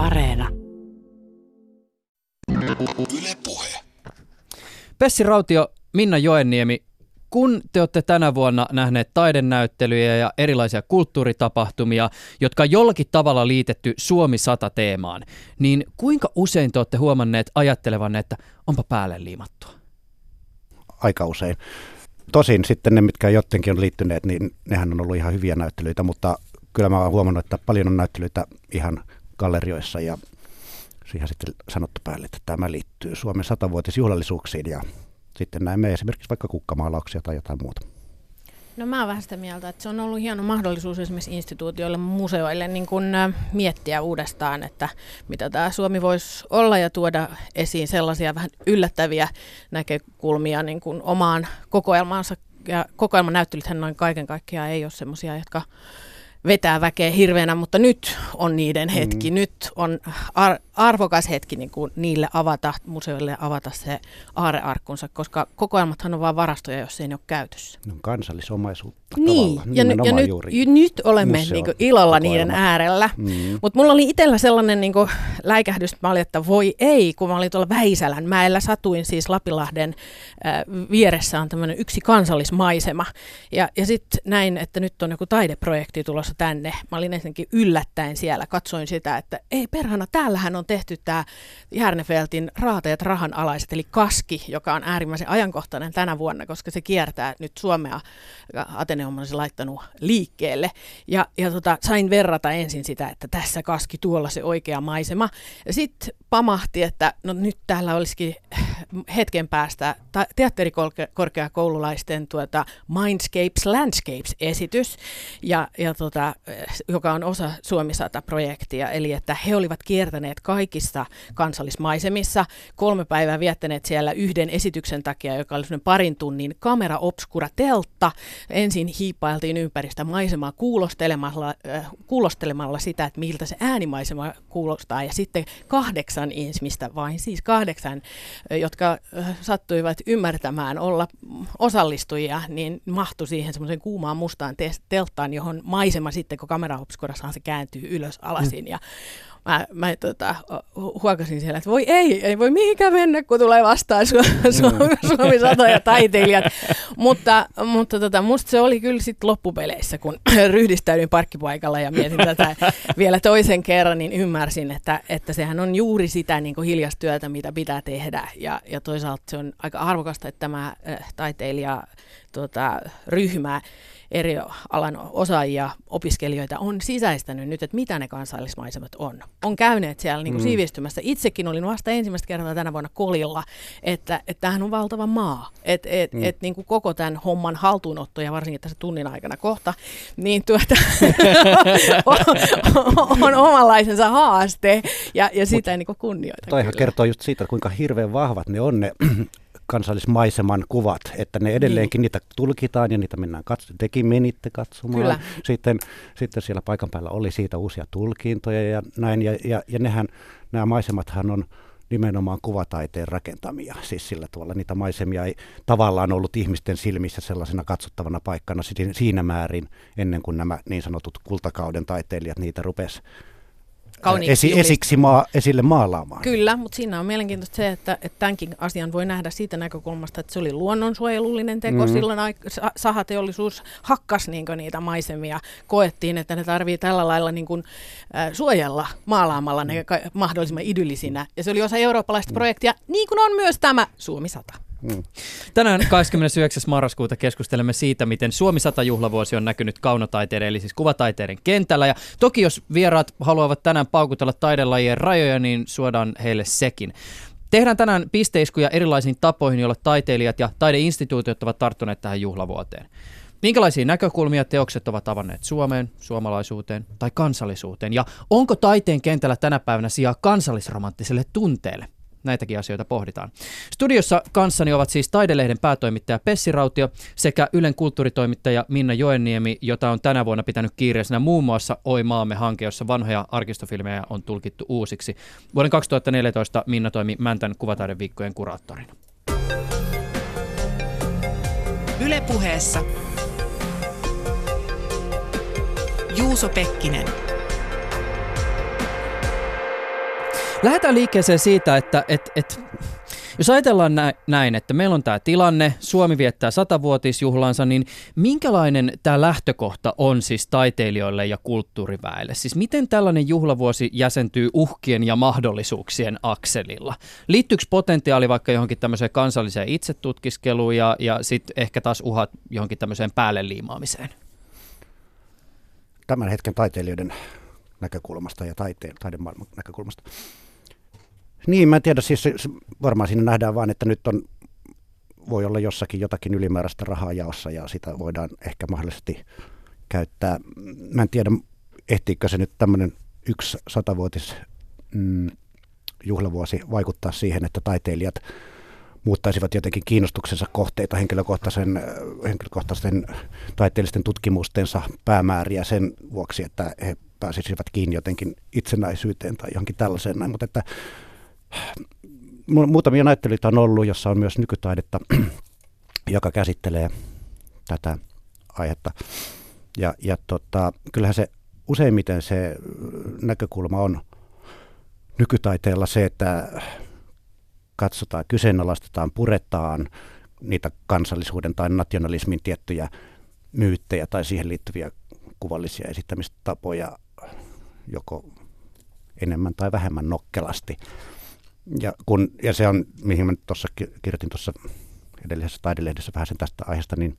Areena. Yle Puhe. Pessi Rautio, Minna Joenniemi, kun te olette tänä vuonna nähneet taidenäyttelyjä ja erilaisia kulttuuritapahtumia, jotka on jollakin tavalla liitetty Suomi 100 teemaan, niin kuinka usein te olette huomanneet ajattelevanne, että onpa päälle liimattua? Aika usein. Tosin sitten ne, mitkä jotenkin on liittyneet, niin nehän on ollut ihan hyviä näyttelyitä, mutta kyllä mä oon huomannut, että paljon on näyttelyitä ihan gallerioissa ja siihen sitten sanottu päälle, että tämä liittyy Suomen satavuotisjuhlallisuuksiin ja sitten näemme esimerkiksi vaikka kukkamaalauksia tai jotain muuta. No mä oon vähän sitä mieltä, että se on ollut hieno mahdollisuus esimerkiksi instituutioille, museoille niin kun, miettiä uudestaan, että mitä tämä Suomi voisi olla ja tuoda esiin sellaisia vähän yllättäviä näkökulmia niin kun omaan kokoelmaansa. Ja kokoelman näyttelythän noin kaiken kaikkiaan ei ole sellaisia, jotka vetää väkeä hirveänä, mutta nyt on niiden hetki. Mm. Nyt on ar- arvokas hetki niin kuin niille avata, museoille avata se aarearkkunsa, koska kokoelmathan on vain varastoja, jos ei ne ole käytössä. Ne on kansallisomaisuutta Niin, ja, n- ja nyt, ju- nyt olemme niin kuin ilolla kokoelma. niiden äärellä. Mm. Mutta mulla oli itsellä sellainen niin kuin läikähdys, mä olin, että voi ei, kun mä olin tuolla Väisälän mäellä, satuin siis Lapilahden äh, vieressä on tämmöinen yksi kansallismaisema. Ja, ja sitten näin, että nyt on joku taideprojekti tulossa tänne. Mä olin ensinnäkin yllättäen siellä, katsoin sitä, että ei perhana, täällähän on tehty tämä Järnefeltin raateet rahanalaiset, eli kaski, joka on äärimmäisen ajankohtainen tänä vuonna, koska se kiertää nyt Suomea. Ateneum on se laittanut liikkeelle. Ja, ja tota, sain verrata ensin sitä, että tässä kaski, tuolla se oikea maisema. Ja sitten pamahti, että no nyt täällä olisikin hetken päästä teatterikorkeakoululaisten tuota Mindscapes Landscapes-esitys, ja, ja tota, joka on osa Suomi 100-projektia, eli että he olivat kiertäneet kaikissa kansallismaisemissa, kolme päivää viettäneet siellä yhden esityksen takia, joka oli parin tunnin kamera obscura teltta. Ensin hiipailtiin ympäristä maisemaa kuulostelemalla, äh, kuulostelemalla sitä, että miltä se äänimaisema kuulostaa, ja sitten kahdeksan ihmistä, vain siis kahdeksan, jotka sattuivat ymmärtämään olla osallistujia, niin mahtui siihen semmoiseen kuumaan mustaan telttaan, johon maisema sitten, kun kamera obscurassahan se kääntyy ylös alasin, mm. ja mä, mä tota, huokasin siellä, että voi ei, ei voi mihinkään mennä, kun tulee vastaan Su- Su- Suomi satoja taiteilijat. mutta mutta tota, musta se oli kyllä sitten loppupeleissä, kun ryhdistäydyin parkkipaikalla ja mietin tätä vielä toisen kerran, niin ymmärsin, että, että sehän on juuri sitä niin hiljastyötä, mitä pitää tehdä. Ja, ja toisaalta se on aika arvokasta, että tämä äh, taiteilija tota, ryhmä eri alan osaajia, opiskelijoita on sisäistänyt nyt, että mitä ne kansallismaisemat on. On käyneet siellä niin kuin mm. siivistymässä. Itsekin olin vasta ensimmäistä kertaa tänä vuonna Kolilla, että, että tämähän on valtava maa. Että et, mm. et, niin kuin koko tämän homman haltuunotto, ja varsinkin tässä tunnin aikana kohta, niin tuota, on, on, on omanlaisensa haaste, ja, ja sitä niin kunnioita. Toihan kertoo just siitä, kuinka hirveän vahvat ne on ne kansallismaiseman kuvat, että ne edelleenkin niin. niitä tulkitaan ja niitä mennään katsomaan. Tekin menitte katsomaan. Kyllä. Sitten, sitten siellä paikan päällä oli siitä uusia tulkintoja ja näin. Ja, ja, ja nehän, nämä maisemathan on nimenomaan kuvataiteen rakentamia. Siis sillä tavalla niitä maisemia ei tavallaan ollut ihmisten silmissä sellaisena katsottavana paikkana siinä määrin ennen kuin nämä niin sanotut kultakauden taiteilijat niitä rupes esi- esiksi maa, esille maalaamaan. Kyllä, mutta siinä on mielenkiintoista se, että, että tämänkin asian voi nähdä siitä näkökulmasta, että se oli luonnonsuojelullinen teko. Mm-hmm. Silloin aik- sahateollisuus hakkas niin niitä maisemia. Koettiin, että ne tarvii tällä lailla niin kuin, äh, suojella maalaamalla ne ka- mahdollisimman idyllisinä. Ja se oli osa eurooppalaista mm. projektia, niin kuin on myös tämä Suomi 100. Mm. Tänään 29. marraskuuta keskustelemme siitä, miten Suomi 100 juhlavuosi on näkynyt kaunotaiteiden eli siis kuvataiteiden kentällä. Ja toki jos vieraat haluavat tänään paukutella taidelajien rajoja, niin suodaan heille sekin. Tehdään tänään pisteiskuja erilaisiin tapoihin, joilla taiteilijat ja taideinstituutiot ovat tarttuneet tähän juhlavuoteen. Minkälaisia näkökulmia teokset ovat avanneet Suomeen, suomalaisuuteen tai kansallisuuteen? Ja onko taiteen kentällä tänä päivänä sijaa kansallisromanttiselle tunteelle? Näitäkin asioita pohditaan. Studiossa kanssani ovat siis Taidelehden päätoimittaja Pessi Rautio sekä Ylen kulttuuritoimittaja Minna Joenniemi, jota on tänä vuonna pitänyt kiireisenä muun muassa Oi maamme hanke, jossa vanhoja arkistofilmejä on tulkittu uusiksi. Vuoden 2014 Minna toimi Mäntän kuvataideviikkojen kuraattorina. Ylepuheessa Juuso Pekkinen. Lähdetään liikkeeseen siitä, että et, et, jos ajatellaan näin, että meillä on tämä tilanne, Suomi viettää satavuotisjuhlansa, niin minkälainen tämä lähtökohta on siis taiteilijoille ja kulttuuriväelle? Siis miten tällainen juhlavuosi jäsentyy uhkien ja mahdollisuuksien akselilla? Liittyykö potentiaali vaikka johonkin tämmöiseen kansalliseen itsetutkiskeluun ja, ja sitten ehkä taas uhat johonkin tämmöiseen päälle liimaamiseen? Tämän hetken taiteilijoiden näkökulmasta ja taiteen, taidemaailman näkökulmasta. Niin, mä en tiedä, siis varmaan siinä nähdään vaan, että nyt on, voi olla jossakin jotakin ylimääräistä rahaa jaossa ja sitä voidaan ehkä mahdollisesti käyttää. Mä en tiedä, ehtiikö se nyt tämmöinen yksi satavuotis mm, juhlavuosi vaikuttaa siihen, että taiteilijat muuttaisivat jotenkin kiinnostuksensa kohteita henkilökohtaisen, henkilökohtaisen taiteellisten tutkimustensa päämääriä sen vuoksi, että he pääsisivät kiinni jotenkin itsenäisyyteen tai johonkin tällaiseen mutta että muutamia näyttelyitä on ollut, jossa on myös nykytaidetta, joka käsittelee tätä aihetta. Ja, ja tota, kyllähän se useimmiten se näkökulma on nykytaiteella se, että katsotaan, kyseenalaistetaan, puretaan niitä kansallisuuden tai nationalismin tiettyjä myyttejä tai siihen liittyviä kuvallisia esittämistapoja joko enemmän tai vähemmän nokkelasti. Ja, kun, ja se on, mihin mä tuossa kirjoitin tuossa edellisessä taidelehdessä vähän sen tästä aiheesta, niin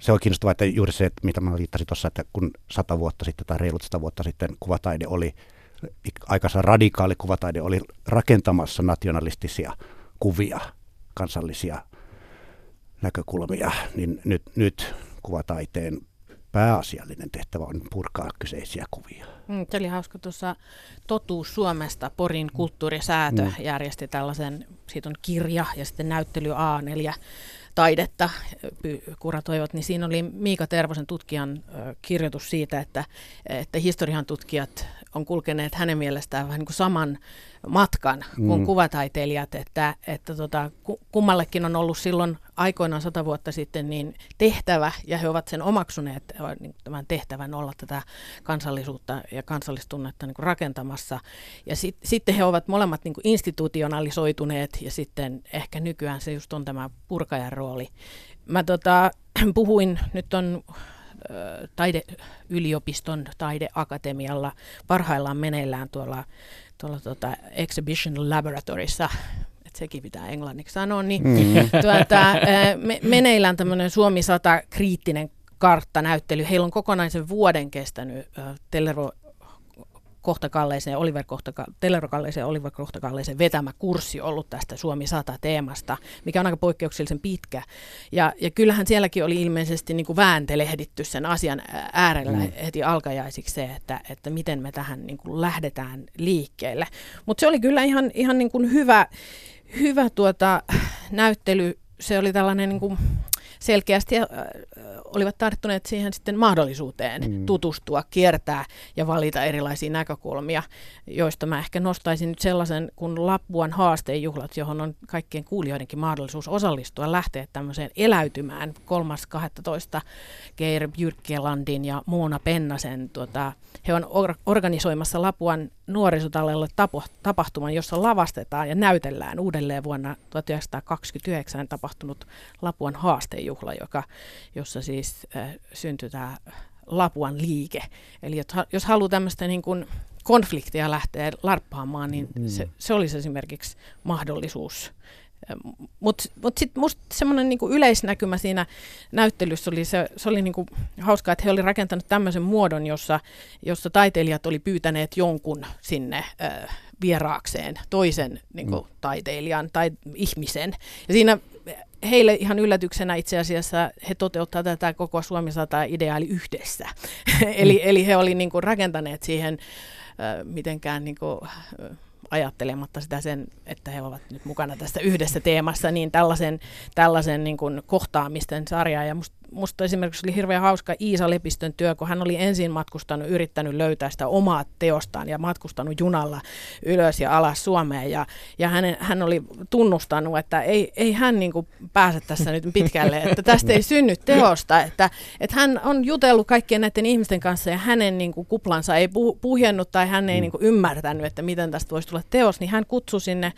se on kiinnostavaa, että juuri se, että mitä mä viittasin tuossa, että kun sata vuotta sitten tai reilut sata vuotta sitten kuvataide oli, aikansa radikaali kuvataide oli rakentamassa nationalistisia kuvia, kansallisia näkökulmia, niin nyt, nyt kuvataiteen pääasiallinen tehtävä on purkaa kyseisiä kuvia. Mm, se oli hauska tuossa Totuus Suomesta, Porin kulttuurisäätö mm. järjesti tällaisen, siitä on kirja ja sitten näyttely A4 taidetta kuratoivat, niin siinä oli Miika Tervosen tutkijan kirjoitus siitä, että, että historian tutkijat on kulkeneet hänen mielestään vähän niin kuin saman matkan kuin mm. kuvataiteilijat, että, että tota, kummallekin on ollut silloin aikoinaan sata vuotta sitten niin tehtävä, ja he ovat sen omaksuneet niin tämän tehtävän olla tätä kansallisuutta ja kansallistunnetta niin kuin rakentamassa. Ja sit, sitten he ovat molemmat niin kuin institutionalisoituneet, ja sitten ehkä nykyään se just on tämä purkajan rooli. Mä tota, puhuin, nyt on taideyliopiston taideakatemialla parhaillaan meneillään tuolla, tuolla tuota Exhibition Laboratorissa että sekin pitää englanniksi sanoa, niin mm-hmm. tuota, me, meneillään tämmöinen Suomi 100 kriittinen karttanäyttely. Heillä on kokonaisen vuoden kestänyt Telero Kohtakalleisen, Oliver Kohtaka, Telerokalleisen Oliver Kohtakalleisen vetämä kurssi ollut tästä Suomi 100 teemasta, mikä on aika poikkeuksellisen pitkä. Ja, ja kyllähän sielläkin oli ilmeisesti niin kuin vääntelehditty sen asian äärellä mm. heti alkajaisiksi se, että, että miten me tähän niin kuin lähdetään liikkeelle. Mutta se oli kyllä ihan, ihan niin kuin hyvä, hyvä tuota, näyttely. Se oli tällainen niin kuin selkeästi äh, olivat tarttuneet siihen sitten mahdollisuuteen mm. tutustua, kiertää ja valita erilaisia näkökulmia, joista mä ehkä nostaisin nyt sellaisen kuin Lappuan haastejuhlat, johon on kaikkien kuulijoidenkin mahdollisuus osallistua, lähteä tämmöiseen eläytymään 3.12. Geir Bjyrkelandin ja Moona Pennasen. Tuota, he on or- organisoimassa Lapuan nuorisotallelle tapo- tapahtuman, jossa lavastetaan ja näytellään uudelleen vuonna 1929 tapahtunut Lapuan haastejuhla, joka, jossa siis äh, syntyi tämä Lapuan liike. Eli jos, jos haluaa tämmöistä niin kuin konfliktia lähteä larppaamaan, niin mm. se, se olisi esimerkiksi mahdollisuus mutta mut sitten musta semmoinen niinku yleisnäkymä siinä näyttelyssä oli, se, se oli niinku hauskaa, että he olivat rakentaneet tämmöisen muodon, jossa, jossa taiteilijat oli pyytäneet jonkun sinne ö, vieraakseen, toisen niinku, mm. taiteilijan tai ihmisen. Ja siinä heille ihan yllätyksenä itse asiassa he toteuttavat tätä koko Suomi 100 ideaali yhdessä. eli, eli he olivat niinku rakentaneet siihen ö, mitenkään niinku, ajattelematta sitä sen, että he ovat nyt mukana tässä yhdessä teemassa, niin tällaisen, tällaisen niin kuin kohtaamisten sarjaa. Ja musta musta esimerkiksi oli hirveän hauska Iisa Lepistön työ, kun hän oli ensin matkustanut, yrittänyt löytää sitä omaa teostaan ja matkustanut junalla ylös ja alas Suomeen. Ja, ja hänen, hän oli tunnustanut, että ei, ei hän niin kuin pääse tässä nyt pitkälle, että tästä ei synny teosta. Että, että hän on jutellut kaikkien näiden ihmisten kanssa ja hänen niin kuin kuplansa ei puhjennut tai hän ei mm. niin kuin ymmärtänyt, että miten tästä voisi tulla teos, niin hän kutsui sinne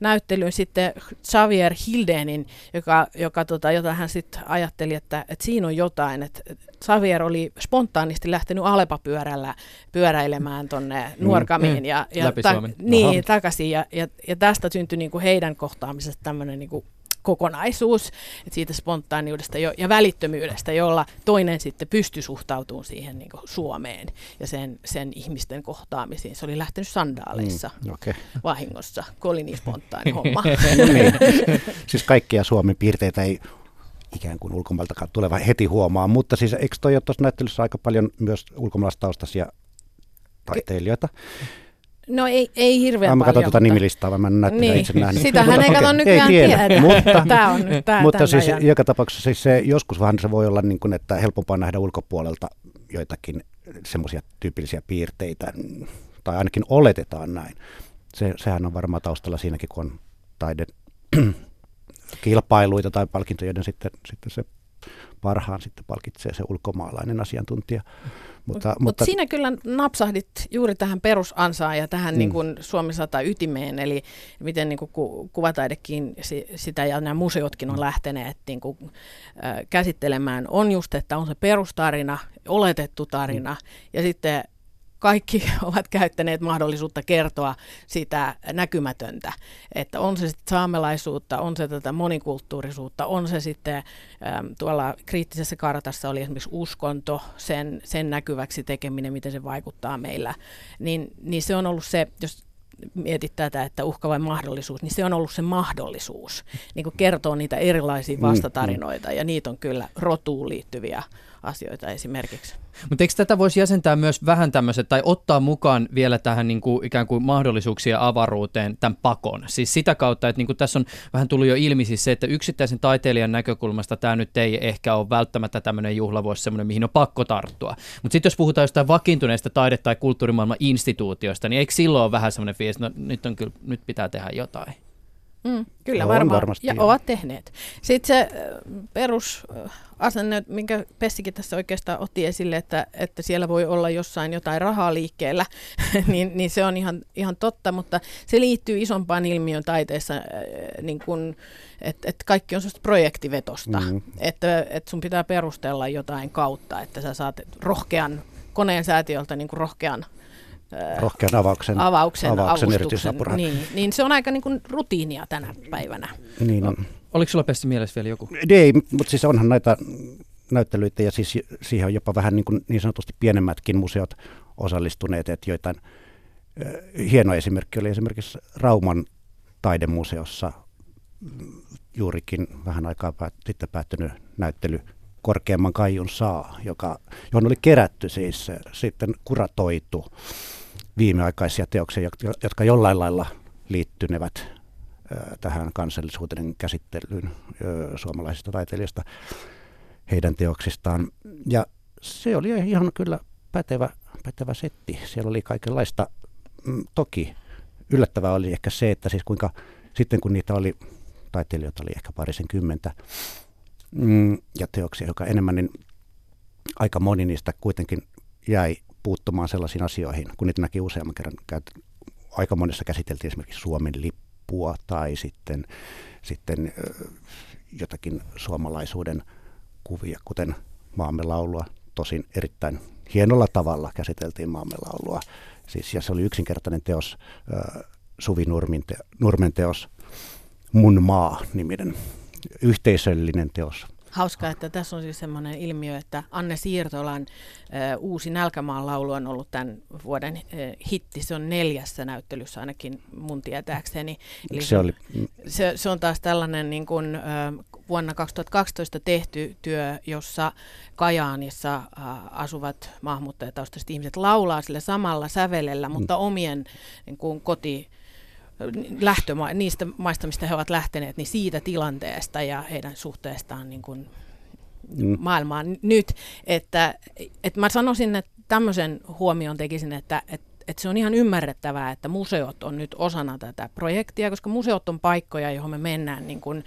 näyttelyyn sitten Xavier Hildenin, joka, joka tota, jota hän sitten ajatteli, että, että siinä on jotain, että Xavier oli spontaanisti lähtenyt Alepa-pyörällä pyöräilemään tuonne mm, Nuorgamiin mm, ja, ja ta- niin, takaisin ja, ja, ja tästä syntyi niin kuin heidän kohtaamisesta tämmöinen niin kuin kokonaisuus, että siitä spontaaniudesta jo, ja välittömyydestä, jolla toinen sitten pystyi suhtautumaan siihen niin kuin Suomeen ja sen, sen ihmisten kohtaamisiin. Se oli lähtenyt sandaaleissa mm, okay. vahingossa, kun oli niin spontaani homma. niin. Siis kaikkia Suomen piirteitä ei ikään kuin ulkomailta tuleva heti huomaa, mutta siis eikö toi ole tuossa näyttelyssä aika paljon myös ulkomaalaistaustaisia taiteilijoita? No ei, ei hirveän paljon. Mä tuota nimilistaa, vaan mä en näyttele niin. itse nähnyt. Sitähän ei kato nykyään ei tiedä. tiedä. mutta, tämä on nyt tämä Mutta siis ajan. joka tapauksessa siis se, joskus vähän se voi olla niin kuin, että helpompaa nähdä ulkopuolelta joitakin semmoisia tyypillisiä piirteitä, tai ainakin oletetaan näin. Se, sehän on varmaan taustalla siinäkin, kun on taide kilpailuita tai palkintoja, joiden sitten, sitten se parhaan sitten palkitsee se ulkomaalainen asiantuntija. Mutta, Mut, mutta siinä kyllä napsahdit juuri tähän perusansaan ja tähän mm. niin kuin Suomi 100 ytimeen, eli miten niin kuin ku, kuvataidekin sitä ja nämä museotkin on mm. lähteneet niin kuin, äh, käsittelemään, on just, että on se perustarina, oletettu tarina, mm. ja sitten kaikki ovat käyttäneet mahdollisuutta kertoa sitä näkymätöntä, että on se sitten saamelaisuutta, on se tätä monikulttuurisuutta, on se sitten äm, tuolla kriittisessä kartassa oli esimerkiksi uskonto, sen, sen näkyväksi tekeminen, miten se vaikuttaa meillä, niin, niin se on ollut se, jos mietit tätä, että uhka vai mahdollisuus, niin se on ollut se mahdollisuus. Niin kuin kertoo niitä erilaisia mm, vastatarinoita, mm, ja niitä on kyllä rotuun liittyviä asioita esimerkiksi. Mutta eikö tätä voisi jäsentää myös vähän tämmöiset, tai ottaa mukaan vielä tähän niin kuin, ikään kuin mahdollisuuksien avaruuteen tämän pakon? Siis sitä kautta, että niin kuin tässä on vähän tullut jo ilmi siis se, että yksittäisen taiteilijan näkökulmasta tämä nyt ei ehkä ole välttämättä tämmöinen juhlavuosi semmoinen, mihin on pakko tarttua. Mutta sitten jos puhutaan jostain vakiintuneesta taide- tai kulttuurimaailman instituutiosta, niin eikö silloin ole vähän semmoinen fiilis, että no, nyt, on kyllä, nyt pitää tehdä jotain? Mm, kyllä no, varmaan, varmasti ja jo. ovat tehneet. Sitten se perusasenne, minkä Pessikin tässä oikeastaan otti esille, että, että siellä voi olla jossain jotain rahaa liikkeellä, niin, niin se on ihan, ihan totta, mutta se liittyy isompaan ilmiön taiteessa, niin kun, että, että kaikki on sellaista projektivetosta, mm. että, että sun pitää perustella jotain kautta, että sä saat rohkean koneen säätiöltä niin kuin rohkean rohkean avauksen, avauksen, avauksen erityisapurahan. Niin, niin se on aika niin kuin rutiinia tänä päivänä. Niin on. Oliko sulla Pesti mielessä vielä joku? Ei, mutta siis onhan näitä näyttelyitä ja siis siihen on jopa vähän niin, kuin niin sanotusti pienemmätkin museot osallistuneet, että joitain hieno esimerkki oli esimerkiksi Rauman taidemuseossa juurikin vähän aikaa päät, sitten päättynyt näyttely Korkeamman kaijun saa, joka, johon oli kerätty siis sitten kuratoitu viimeaikaisia teoksia, jotka jollain lailla liittynevät tähän kansallisuuden käsittelyyn suomalaisista taiteilijoista, heidän teoksistaan. Ja se oli ihan kyllä pätevä, pätevä setti. Siellä oli kaikenlaista. Mm, toki yllättävää oli ehkä se, että siis kuinka sitten kun niitä oli, taiteilijoita oli ehkä parisen kymmentä, mm, ja teoksia, joka enemmän, niin aika moni niistä kuitenkin jäi puuttumaan sellaisiin asioihin, kun niitä näki useamman kerran. Aika monessa käsiteltiin esimerkiksi Suomen lippua tai sitten, sitten jotakin suomalaisuuden kuvia, kuten maamme laulua. Tosin erittäin hienolla tavalla käsiteltiin maamme laulua. Siis, ja se oli yksinkertainen teos, Suvi Nurmin te, Nurmen teos, Mun maa-niminen yhteisöllinen teos. Hauska, että tässä on siis sellainen ilmiö, että Anne Siirtolan äh, uusi Nälkämaan laulu on ollut tämän vuoden äh, hitti. Se on neljässä näyttelyssä ainakin mun tietääkseni. Eli se, oli... se, se on taas tällainen niin kuin, äh, vuonna 2012 tehty työ, jossa Kajaanissa äh, asuvat maahanmuuttajataustaiset ihmiset laulaa sille samalla sävelellä, mutta mm. omien niin kuin, koti lähtöma- niistä maista, mistä he ovat lähteneet, niin siitä tilanteesta ja heidän suhteestaan niin kuin mm. maailmaan nyt. Että, että mä sanoisin, että tämmöisen huomion tekisin, että, että että se on ihan ymmärrettävää, että museot on nyt osana tätä projektia, koska museot on paikkoja, johon me mennään niin kuin,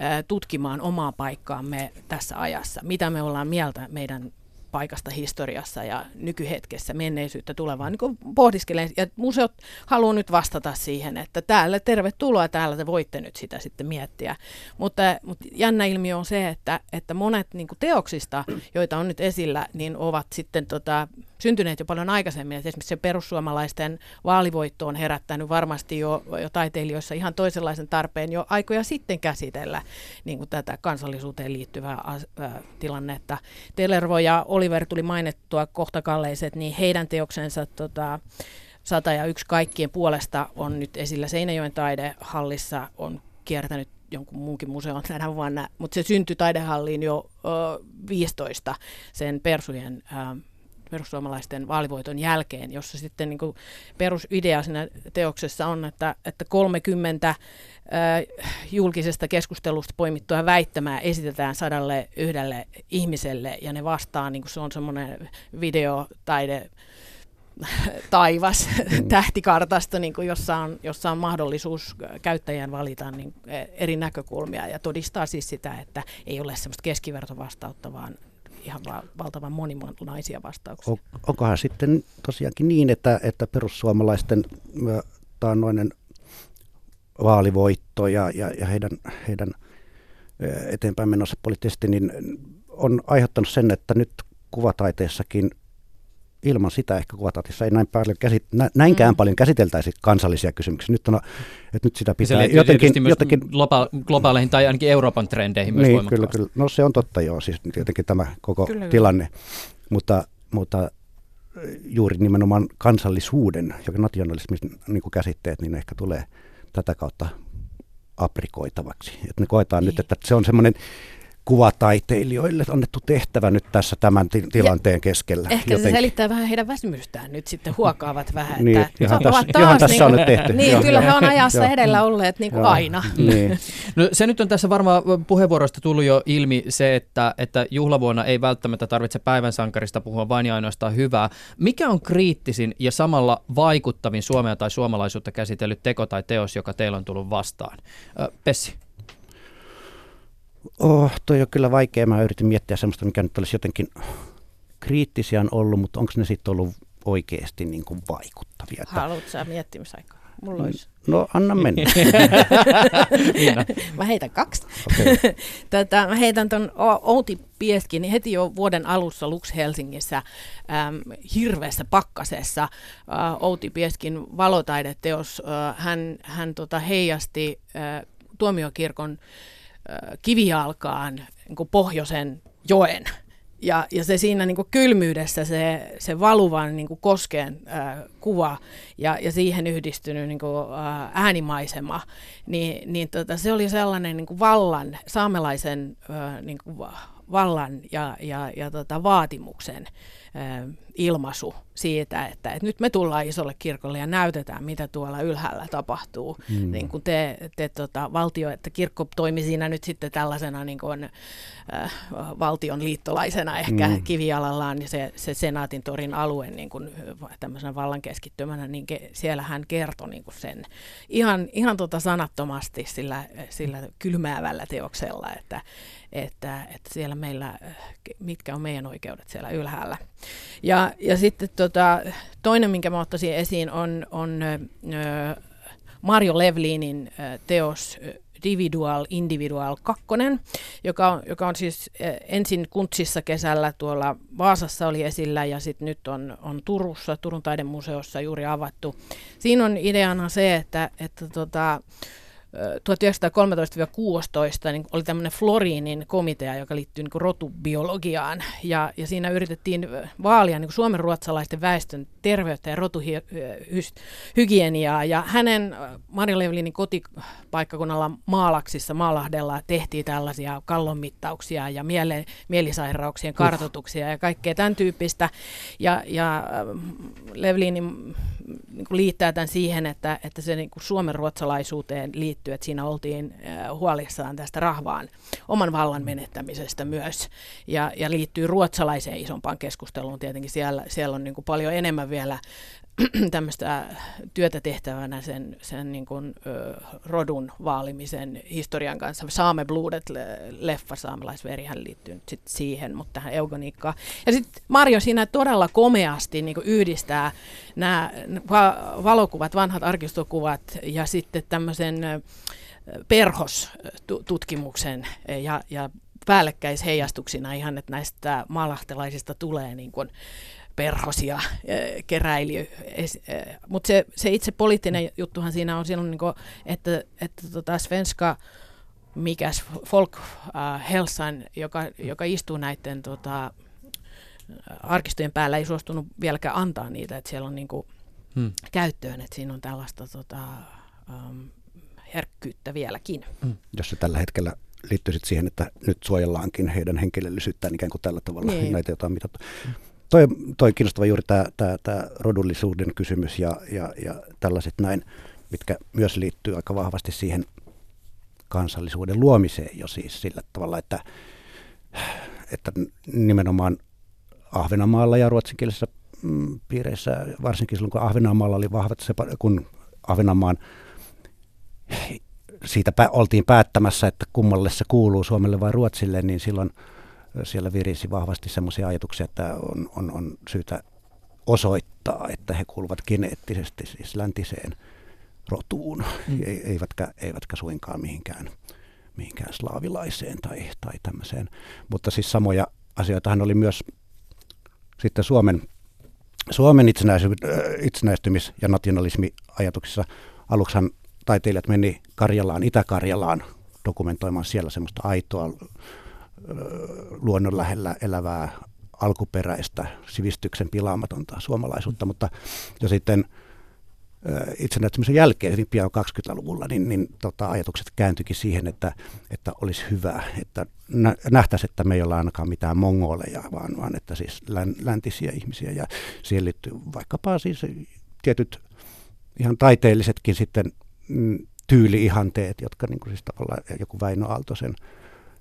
ä, tutkimaan omaa paikkaamme tässä ajassa. Mitä me ollaan mieltä meidän paikasta historiassa ja nykyhetkessä, menneisyyttä tulevaa, niin pohdiskelee. Ja museot haluaa nyt vastata siihen, että täällä tervetuloa, täällä te voitte nyt sitä sitten miettiä. Mutta, mutta jännä ilmiö on se, että, että monet niin teoksista, joita on nyt esillä, niin ovat sitten tota, syntyneet jo paljon aikaisemmin. Et esimerkiksi se perussuomalaisten vaalivoitto on herättänyt varmasti jo, jo taiteilijoissa ihan toisenlaisen tarpeen jo aikoja sitten käsitellä niin kuin tätä kansallisuuteen liittyvää as, äh, tilannetta. Telervo ja Oliver tuli mainittua kohtakalleiset, niin heidän teoksensa tota, Sata ja yksi kaikkien puolesta on nyt esillä Seinäjoen taidehallissa, on kiertänyt jonkun muunkin museon tänä vuonna, mutta se syntyi taidehalliin jo ö, 15 sen Persujen ö, perussuomalaisten vaalivoiton jälkeen, jossa sitten niin kuin perusidea siinä teoksessa on, että, että 30 äh, julkisesta keskustelusta poimittua väittämää esitetään sadalle yhdelle ihmiselle ja ne vastaa, niin kuin se on semmoinen videotaide taivas mm. tähtikartasta, niin kuin jossa, on, jossa on mahdollisuus käyttäjän valita niin eri näkökulmia ja todistaa siis sitä, että ei ole semmoista keskivertovastausta, vaan ihan va- valtavan moninaisia vastauksia. On, onkohan sitten tosiaankin niin, että, että perussuomalaisten taannoinen vaalivoitto ja, ja, ja heidän, heidän eteenpäin menossa poliittisesti niin on aiheuttanut sen, että nyt kuvataiteessakin ilman sitä ehkä kuvatatissa ei näin paljon käsit, nä, näinkään mm. paljon käsiteltäisi kansallisia kysymyksiä. Nyt, on, että nyt sitä pitää se jotenkin... jotenkin globa- globaaleihin tai ainakin Euroopan trendeihin myös niin, kyllä, kyllä. No se on totta joo, siis jotenkin tämä koko kyllä, tilanne. Mutta, mutta juuri nimenomaan kansallisuuden ja nationalismin niin kuin käsitteet, niin ehkä tulee tätä kautta aprikoitavaksi. Että ne koetaan niin. nyt, että se on semmoinen kuvataiteilijoille annettu tehtävä nyt tässä tämän ti- tilanteen ja keskellä. Ehkä jotenkin. se selittää vähän heidän väsymystään nyt sitten, huokaavat vähän. niin, että ihan, tässä, taas, ihan tässä niin on nyt tehty. Niin, joo, kyllä he on ajassa edellä olleet niin kuin aina. Niin. No, se nyt on tässä varmaan puheenvuorosta tullut jo ilmi se, että, että juhlavuonna ei välttämättä tarvitse päivän sankarista puhua vain ja ainoastaan hyvää. Mikä on kriittisin ja samalla vaikuttavin Suomea tai suomalaisuutta käsitellyt teko tai teos, joka teillä on tullut vastaan? Pessi. Oh, toi on kyllä vaikea. Mä yritin miettiä semmoista, mikä nyt olisi jotenkin kriittisiä on ollut, mutta onko ne sitten ollut oikeasti niin kuin vaikuttavia? Haluatko sä miettimisaikaa? Mulla olisi. No anna mennä. mä heitän kaksi. Okay. Tätä, mä heitän tuon Outi Pieskin heti jo vuoden alussa Lux Helsingissä äm, hirveässä pakkasessa. Ä, Outi Pieskin valotaideteos, ä, hän, hän tota, heijasti ä, tuomiokirkon kivijalkaan niin pohjoisen joen. Ja, ja se siinä niin kylmyydessä, se, se valuvan niin koskeen ää, kuva ja, ja siihen yhdistynyt niin kuin, ää, äänimaisema, niin, niin tota, se oli sellainen niin vallan, saamelaisen ää, niin vallan ja, ja, ja tota, vaatimuksen ilmaisu siitä, että, että nyt me tullaan isolle kirkolle ja näytetään, mitä tuolla ylhäällä tapahtuu. Mm. Niin kuin te, te tota, valtio, että kirkko toimi siinä nyt sitten tällaisena niin kuin, äh, valtion liittolaisena ehkä mm. kivialallaan, niin se, se Senaatin torin alue niin kuin, tämmöisenä vallan keskittymänä, niin ke, siellä hän kertoi niin kuin sen ihan, ihan tota sanattomasti sillä, sillä kylmäävällä teoksella, että, että, että siellä meillä, mitkä on meidän oikeudet siellä ylhäällä. Ja, ja sitten tota, toinen, minkä mä ottaisin esiin, on, on ö, Mario Levlinin ö, teos Individual Individual 2, joka on, joka on siis ensin Kuntsissa kesällä tuolla Vaasassa oli esillä ja sitten nyt on, on Turussa, Turun taidemuseossa juuri avattu. Siinä on ideana se, että, että tota, 1913-16 niin oli tämmöinen Floriinin komitea, joka liittyy niin rotubiologiaan. Ja, ja siinä yritettiin vaalia niin suomen ruotsalaisten väestön terveyttä ja rotuhygieniaa. Ja hänen Marja Levlinin kotipaikkakunnalla Maalaksissa, Maalahdella tehtiin tällaisia kallonmittauksia ja miele, mielisairauksien kartotuksia ja kaikkea tämän tyyppistä. Ja, ja Levlinin niin liittää tämän siihen, että, että se niin suomen ruotsalaisuuteen liittyy liittyy, että siinä oltiin huolissaan tästä rahvaan oman vallan menettämisestä myös. Ja, ja liittyy ruotsalaiseen isompaan keskusteluun tietenkin. Siellä, siellä on niin kuin paljon enemmän vielä tämmöistä työtä tehtävänä sen, sen niin kuin, ö, rodun vaalimisen historian kanssa. Saame Bludet leffa, saamelaisverihän liittyy nyt sit siihen, mutta tähän eugoniikkaan. Ja sitten Marjo siinä todella komeasti niin kuin yhdistää nämä valokuvat, vanhat arkistokuvat ja sitten tämmöisen perhostutkimuksen ja, ja päällekkäisheijastuksina ihan, että näistä maalahtelaisista tulee niin kuin perhosia keräily. Mutta se, se itse poliittinen juttuhan siinä on silloin, niin kuin, että, että tota Svenska mikäs Folk äh, Helsan, joka, joka istuu näiden tota, arkistojen päällä, ei suostunut vieläkään antaa niitä, että siellä on niin kuin, hmm. käyttöön, että siinä on tällaista tota, um, herkkyyttä vieläkin. Hmm. Jos se tällä hetkellä liittyy siihen, että nyt suojellaankin heidän henkilöllisyyttään ikään kuin tällä tavalla niin. näitä jotain mitattu. Hmm. Toi, toi kiinnostava juuri tämä, tämä, rodullisuuden kysymys ja, ja, ja tällaiset näin, mitkä myös liittyy aika vahvasti siihen kansallisuuden luomiseen jo siis sillä tavalla, että, että nimenomaan Ahvenanmaalla ja ruotsinkielisessä mm, piireissä, varsinkin silloin kun Ahvenanmaalla oli vahvat, kun Ahvenanmaan siitä oltiin päättämässä, että kummalle se kuuluu, Suomelle vai Ruotsille, niin silloin – siellä virisi vahvasti sellaisia ajatuksia, että on, on, on syytä osoittaa, että he kuuluvat geneettisesti siis läntiseen rotuun, mm. eivätkä, eivätkä suinkaan mihinkään, mihinkään slaavilaiseen tai, tai tämmöiseen. Mutta siis samoja asioitahan oli myös sitten Suomen, Suomen itsenäistymis- ja nationalismiajatuksissa. Aluksihan taiteilijat meni Karjalaan, Itä-Karjalaan dokumentoimaan siellä semmoista aitoa luonnon lähellä elävää alkuperäistä sivistyksen pilaamatonta suomalaisuutta, mutta jo sitten itsenäistymisen jälkeen, hyvin pian 20-luvulla, niin, niin tota, ajatukset kääntyikin siihen, että, että olisi hyvä, että nähtäisiin, että me ei ole ainakaan mitään mongoleja, vaan, vaan että siis läntisiä ihmisiä. Ja siihen liittyy vaikkapa siis tietyt ihan taiteellisetkin sitten mm, tyyliihanteet, jotka niin kuin siis tavallaan joku Väinö Aaltosen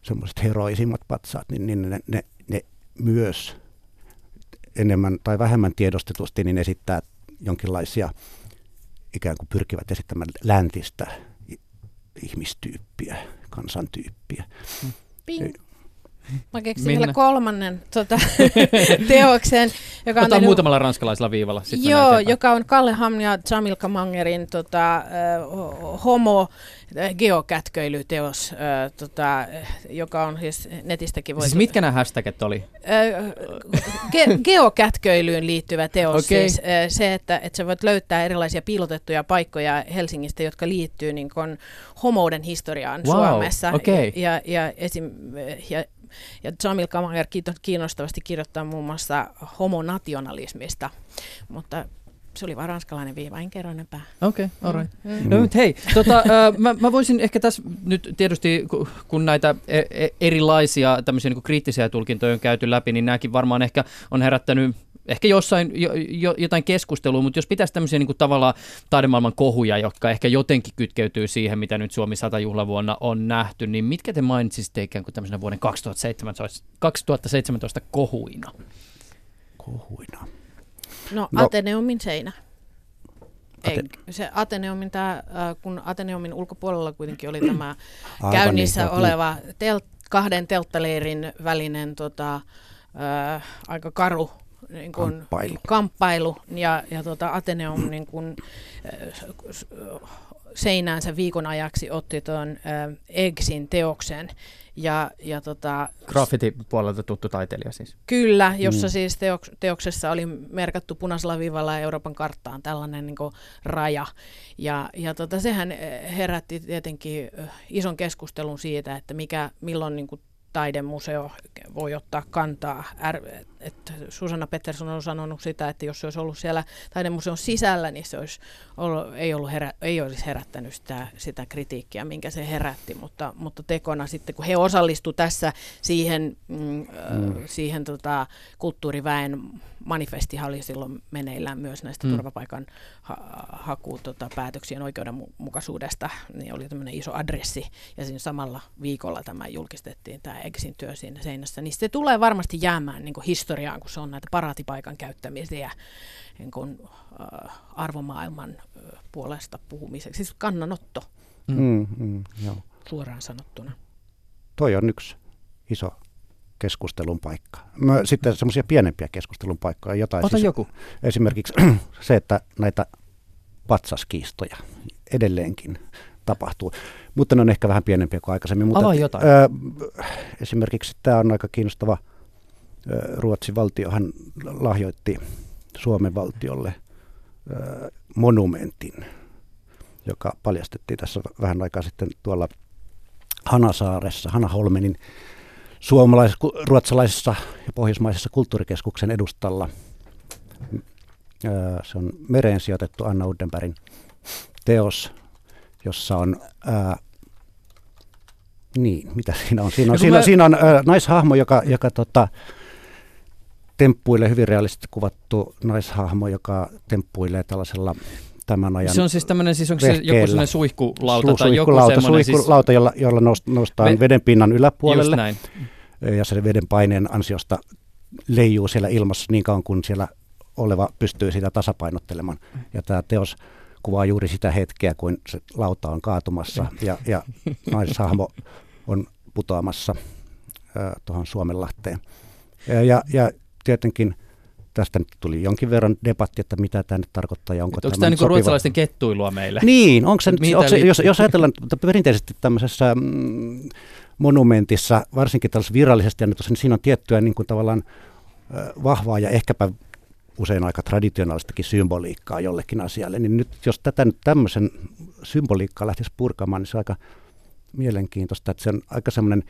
semmoiset heroisimmat patsaat, niin, niin ne, ne, ne myös enemmän tai vähemmän tiedostetusti niin esittää jonkinlaisia ikään kuin pyrkivät esittämään läntistä ihmistyyppiä, kansantyyppiä. Ping. Mä keksin Minna. vielä kolmannen tota, teoksen. Joka on tehnyt, muutamalla ranskalaisella viivalla. Joo, joka on Kalle Ham ja Jamil Kamangerin tota, uh, homo geokätköilyteos, äh, tota, joka on siis netistäkin voitu... Siis mitkä nämä hashtagit oli? Äh, ge- geokätköilyyn liittyvä teos. Okay. Siis, äh, se, että, että sä voit löytää erilaisia piilotettuja paikkoja Helsingistä, jotka liittyy niin kun, homouden historiaan wow. Suomessa. Okay. Ja, ja, esim, ja ja Jamil Kamager kiinnostavasti kirjoittaa muun muassa homonationalismista, mutta se oli vaan ranskalainen viiva, en kerro enempää. Okei, okay, all right. Mm. mm. No, mutta hei, tota, mä, mä voisin ehkä tässä nyt tietysti, kun näitä e, e, erilaisia tämmöisiä niin kriittisiä tulkintoja on käyty läpi, niin nämäkin varmaan ehkä on herättänyt ehkä jossain jo, jo, jotain keskustelua, mutta jos pitäisi tämmöisiä niin kuin tavallaan taidemaailman kohuja, jotka ehkä jotenkin kytkeytyy siihen, mitä nyt Suomi 100 juhlavuonna on nähty, niin mitkä te mainitsisitte ikään kuin tämmöisenä vuoden 2017, 2017 kohuina? Kohuina. No, no Ateneumin seinä. Ei, se Ateneumin, tää, kun Ateneumin ulkopuolella kuitenkin oli tämä Aivan käynnissä niin, oleva tel, kahden telttaleirin välinen tota, äh, aika karu niin kun, kamppailu. kamppailu ja, ja tota Ateneum niin kun, äh, seinäänsä viikon ajaksi otti tuon äh, Eggsin teoksen. Ja, ja tota, Graffiti-puolelta tuttu taiteilija siis. Kyllä, jossa mm. siis teoks, teoksessa oli merkattu punaisella viivalla Euroopan karttaan tällainen niin raja. Ja, ja tota, sehän herätti tietenkin ison keskustelun siitä, että mikä, milloin niin kuin taidemuseo voi ottaa kantaa että Susanna Pettersson on sanonut sitä, että jos se olisi ollut siellä taidemuseon sisällä, niin se olisi ollut, ei, ollut herä, ei olisi herättänyt sitä, sitä kritiikkiä, minkä se herätti, mutta, mutta tekona sitten, kun he osallistuivat tässä siihen, mm, mm. siihen tota, kulttuuriväen manifestihan oli silloin meneillään myös näistä mm. turvapaikan ha- haku, tota, päätöksien oikeudenmukaisuudesta, niin oli tämmöinen iso adressi, ja siinä samalla viikolla tämä julkistettiin, tämä Exin työ siinä seinässä, niin se tulee varmasti jäämään niin historiaan, kun se on näitä paraatipaikan käyttämisiä niin kuin, äh, arvomaailman äh, puolesta puhumiseksi, siis kannanotto, mm, mm, joo. suoraan sanottuna. Toi on yksi iso keskustelun paikka. Mä, sitten semmoisia pienempiä keskustelun paikkoja. Jotain Ota siis, joku. Esimerkiksi se, että näitä patsaskiistoja edelleenkin tapahtuu. Mutta ne on ehkä vähän pienempiä kuin aikaisemmin. Mutta, Avaa jotain. Ö, esimerkiksi tämä on aika kiinnostava. Ruotsin valtiohan lahjoitti Suomen valtiolle monumentin, joka paljastettiin tässä vähän aikaa sitten tuolla Hanasaaressa, Hanaholmenin suomalaisessa, ruotsalaisessa ja pohjoismaisessa kulttuurikeskuksen edustalla. Se on mereen sijoitettu Anna Udenbergin teos, jossa on ää, niin, mitä siinä on? Siinä on, siinä, mä... siinä on ää, naishahmo, joka, joka tota, temppuilee, hyvin realistisesti kuvattu naishahmo, joka temppuilee tällaisella tämän ajan Se on siis tämmöinen, siis onko se joku sellainen suihkulauta Su- tai joku semmoinen? Suihkulauta, siis... jolla, jolla noustaan Ve- veden pinnan yläpuolelle. Näin ja se veden paineen ansiosta leijuu siellä ilmassa niin kauan kuin siellä oleva pystyy sitä tasapainottelemaan. Ja tämä teos kuvaa juuri sitä hetkeä, kun se lauta on kaatumassa ja, ja naishahmo on putoamassa tuohon Suomenlahteen. Ja, ja, ja tietenkin tästä nyt tuli jonkin verran debatti, että mitä tämä nyt tarkoittaa ja onko, onko tämä, tämä niin ruotsalaisten kettuilua meille? Niin, onko se, onko se jos, jos ajatellaan perinteisesti tämmöisessä mm, monumentissa, varsinkin tällaisessa virallisesti annetussa, niin siinä on tiettyä niin kuin tavallaan vahvaa ja ehkäpä usein aika traditionaalistakin symboliikkaa jollekin asialle, niin nyt jos tätä nyt tämmöisen symboliikkaa lähtisi purkamaan, niin se on aika mielenkiintoista, että se on aika semmoinen,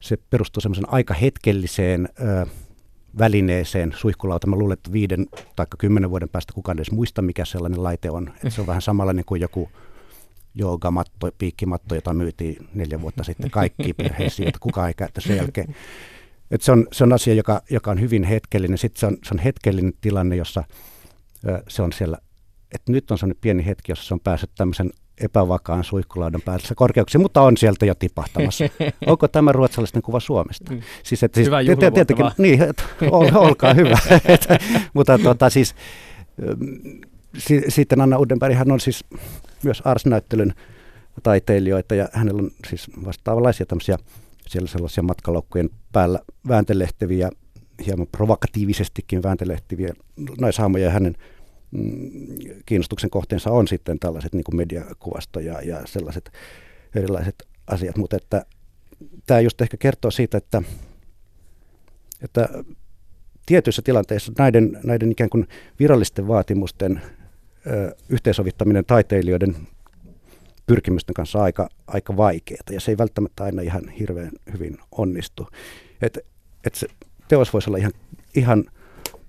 se perustuu semmoisen aika hetkelliseen ö, välineeseen, suihkulauta. Mä luulen, että viiden tai kymmenen vuoden päästä kukaan edes muista, mikä sellainen laite on. Että se on vähän samanlainen kuin joku joogamatto, piikkimatto, jota myytiin neljä vuotta sitten kaikki perheisiin, että kukaan ei käytä sen jälkeen. Et se, on, se on asia, joka, joka on hyvin hetkellinen. Sitten se on, se on hetkellinen tilanne, jossa se on siellä, että nyt on sellainen pieni hetki, jossa se on päässyt tämmöisen epävakaan suihkulaudan päässä korkeuksiin, mutta on sieltä jo tipahtamassa. Onko tämä ruotsalaisten kuva Suomesta? Mm. Siis, että siis, hyvä te, tietenkin, niin, et, ol, olkaa hyvä. et, mutta tuota, siis, si, sitten Anna Udenberg, hän on siis myös Ars-näyttelyn taiteilijoita ja hänellä on siis vastaavanlaisia tämmöisiä siellä sellaisia matkalaukkujen päällä vääntelehtiviä, hieman provokatiivisestikin vääntelehtiviä naishahmoja ja hänen kiinnostuksen kohteensa on sitten tällaiset niin kuin mediakuvasto ja, ja sellaiset erilaiset asiat, mutta että tämä just ehkä kertoo siitä, että, että tietyissä tilanteissa näiden, näiden ikään kuin virallisten vaatimusten yhteensovittaminen taiteilijoiden pyrkimysten kanssa aika, aika vaikeaa ja se ei välttämättä aina ihan hirveän hyvin onnistu. Et, et se teos voisi olla ihan, ihan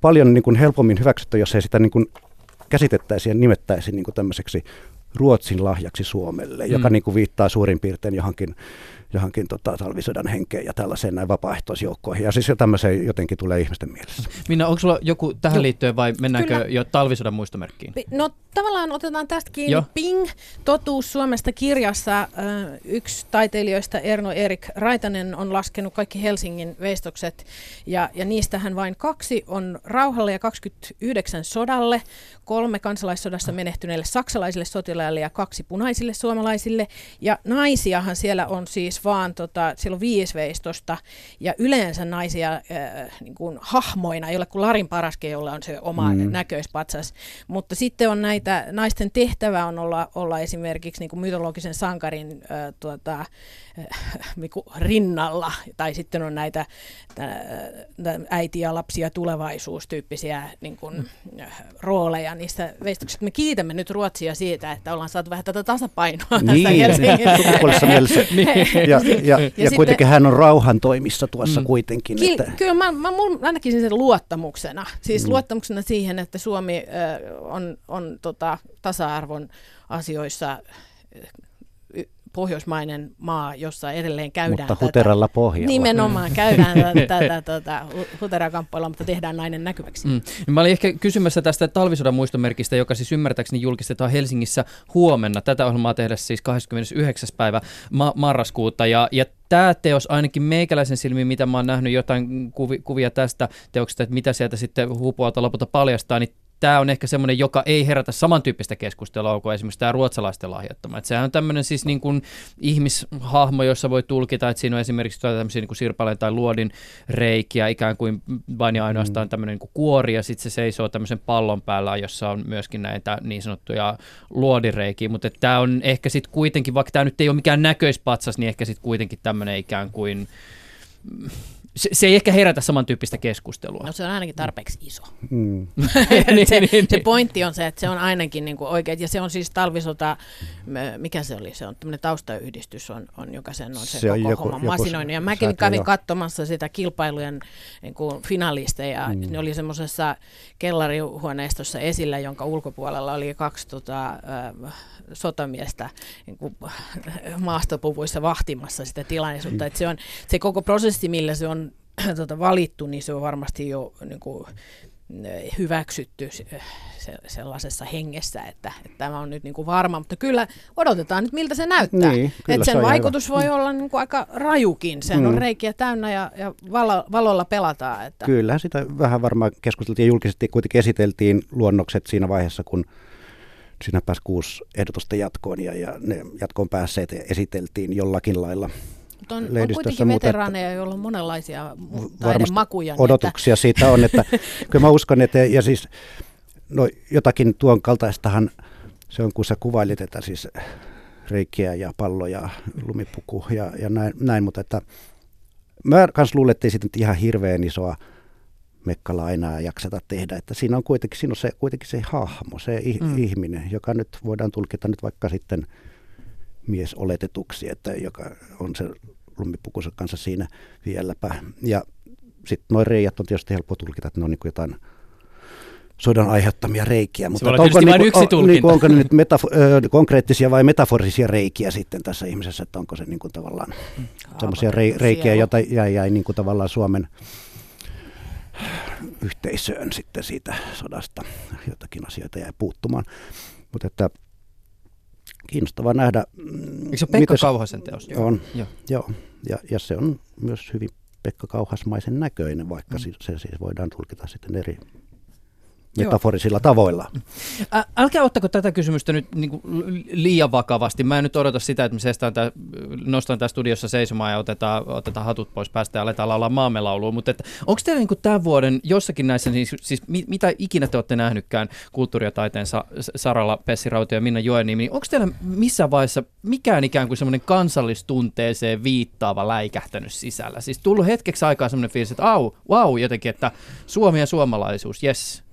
paljon niin kuin helpommin hyväksytty, jos ei sitä niin kuin käsitettäisiin ja nimettäisiin niin kuin tämmöiseksi Ruotsin lahjaksi Suomelle, mm. joka niin kuin viittaa suurin piirtein johonkin johonkin tota, talvisodan henkeen ja tällaiseen näin vapaaehtoisjoukkoihin. Ja siis tämmöiseen jotenkin tulee ihmisten mielessä. Minna, onko sulla joku tähän liittyen vai mennäänkö Kyllä. jo talvisodan muistomerkkiin? No tavallaan otetaan tästä kiinni. Jo. Ping, totuus Suomesta kirjassa. Yksi taiteilijoista, Erno Erik Raitanen, on laskenut kaikki Helsingin veistokset. Ja, ja niistähän vain kaksi on rauhalle ja 29 sodalle. Kolme kansalaissodassa menehtyneille saksalaisille sotilaille ja kaksi punaisille suomalaisille. Ja naisiahan siellä on siis vaan, tota, siellä on viisi veistosta. Ja yleensä naisia äh, niin kuin hahmoina, ole kuin Larin Paraske, jolla on se oma mm. näköispatsas. Mutta sitten on näitä naisten tehtävä on olla, olla esimerkiksi niin kuin mytologisen sankarin äh, tuota, äh, rinnalla, tai sitten on näitä äh, äiti ja lapsi ja tulevaisuus tyyppisiä niin kuin, äh, rooleja niissä veistoksissa. Me kiitämme nyt Ruotsia siitä, että ollaan saatu vähän tätä tasapainoa niin, tässä Helsingissä. mielessä. niin. Ja, ja, ja, ja, kuitenkin hän on rauhan toimissa tuossa mm. kuitenkin. Ki- että... Kyllä mä, mä, mä näkisin sen luottamuksena. Siis mm. luottamuksena siihen, että Suomi äh, on, on tota, tasa-arvon asioissa pohjoismainen maa, jossa edelleen käydään Mutta huteralla pohjalla. Nimenomaan käydään tätä, tätä huterakamppailua, mutta tehdään nainen näkyväksi. Mm. Mä olin ehkä kysymässä tästä talvisodan muistomerkistä, joka siis ymmärtääkseni julkistetaan Helsingissä huomenna. Tätä ohjelmaa tehdä siis 29. päivä ma- marraskuuta. Ja, ja tämä teos ainakin meikäläisen silmiin, mitä mä oon nähnyt jotain kuvi, kuvia tästä teoksesta, että mitä sieltä sitten hupualta lopulta paljastaa, niin tämä on ehkä semmoinen, joka ei herätä samantyyppistä keskustelua kuin esimerkiksi tämä ruotsalaisten lahjoittama. Että sehän on tämmöinen siis niin kuin ihmishahmo, jossa voi tulkita, että siinä on esimerkiksi tämmöisiä niin kuin sirpaleen tai luodin reikiä, ikään kuin vain ja ainoastaan mm. tämmöinen niin kuin kuori, ja sitten se seisoo tämmöisen pallon päällä, jossa on myöskin näitä niin sanottuja luodireikiä, mutta tämä on ehkä sitten kuitenkin, vaikka tämä nyt ei ole mikään näköispatsas, niin ehkä sitten kuitenkin tämmöinen ikään kuin se, se ei ehkä herätä samantyyppistä keskustelua. No se on ainakin tarpeeksi iso. Mm. niin, se, niin, se niin. pointti on se, että se on ainakin niin kuin oikein, ja se on siis talvisota, mikä se oli, se on tämmöinen taustayhdistys, on, on, joka sen on se, se koko joku, homman masinoinut. Ja mäkin kävin jo. katsomassa sitä kilpailujen niin kuin finalisteja, mm. ne oli semmoisessa kellarihuoneistossa esillä, jonka ulkopuolella oli kaksi tota, äh, sotamiestä niin kuin, maastopuvuissa vahtimassa sitä tilaisuutta. Mm. se, on, se koko prosessi, millä se on tota, valittu, niin se on varmasti jo niin kuin, hyväksytty sellaisessa hengessä, että, että tämä on nyt niin kuin varma, mutta kyllä odotetaan nyt miltä se näyttää. Niin, että sen vaikutus hyvä. voi olla niin kuin aika rajukin, sen mm. on reikiä täynnä ja, ja valo, valolla pelataan. Että. Kyllä, sitä vähän varmaan keskusteltiin ja julkisesti kuitenkin esiteltiin luonnokset siinä vaiheessa, kun siinä pääsi kuusi ehdotusta jatkoon ja, ja ne jatkoon päässeet esiteltiin jollakin lailla mutta on, on kuitenkin veteraaneja, joilla on monenlaisia taidemakuja. Niin odotuksia että... siitä on, että kyllä mä uskon, että ja siis no, jotakin tuon kaltaistahan se on, kun sä kuvailit, että siis reikiä ja palloja, lumipuku ja, ja näin, näin, mutta että mä kans luulen, että ei sitten ihan hirveän isoa mekkalla enää jakseta tehdä. Että siinä on kuitenkin, siinä on se, kuitenkin se hahmo, se mm. ihminen, joka nyt voidaan tulkita nyt vaikka sitten mies oletetuksi, että joka on se lumipukunsa kanssa siinä vieläpä. Ja sitten nuo reijät on tietysti helppo tulkita, että ne on niin jotain sodan aiheuttamia reikiä. Mutta onko, niin, yksi on, niin, onko ne nyt metafo- konkreettisia vai metaforisia reikiä sitten tässä ihmisessä, että onko se niin kuin tavallaan mm. semmoisia reikiä, joita jäi, jäi niin kuin tavallaan Suomen yhteisöön sitten siitä sodasta. Jotakin asioita jäi puuttumaan. Mutta että kiinnostavaa nähdä. Mm, Eikö se ole Pekka Kauhasen teos? On, joo. joo. Ja, ja se on myös hyvin Pekka Kauhasmaisen näköinen, vaikka mm. se siis voidaan tulkita sitten eri metaforisilla tavoilla. Ä, älkää ottako tätä kysymystä nyt niin kuin liian vakavasti. Mä en nyt odota sitä, että me seistaan tää, nostan tässä studiossa seisomaan ja otetaan, otetaan hatut pois päästä ja aletaan laulaa maamme laulua. Mutta onko teillä niin tämän vuoden jossakin näissä, siis, siis mitä ikinä te olette nähnytkään kulttuuri- ja taiteen sa, saralla Pessi Rautio ja Minna Joeniemi, niin onko teillä missään vaiheessa mikään ikään kuin semmoinen kansallistunteeseen viittaava läikähtänyt sisällä? Siis tullut hetkeksi aikaa semmoinen fiilis, että au, wow, jotenkin, että Suomi ja suomalaisuus, yes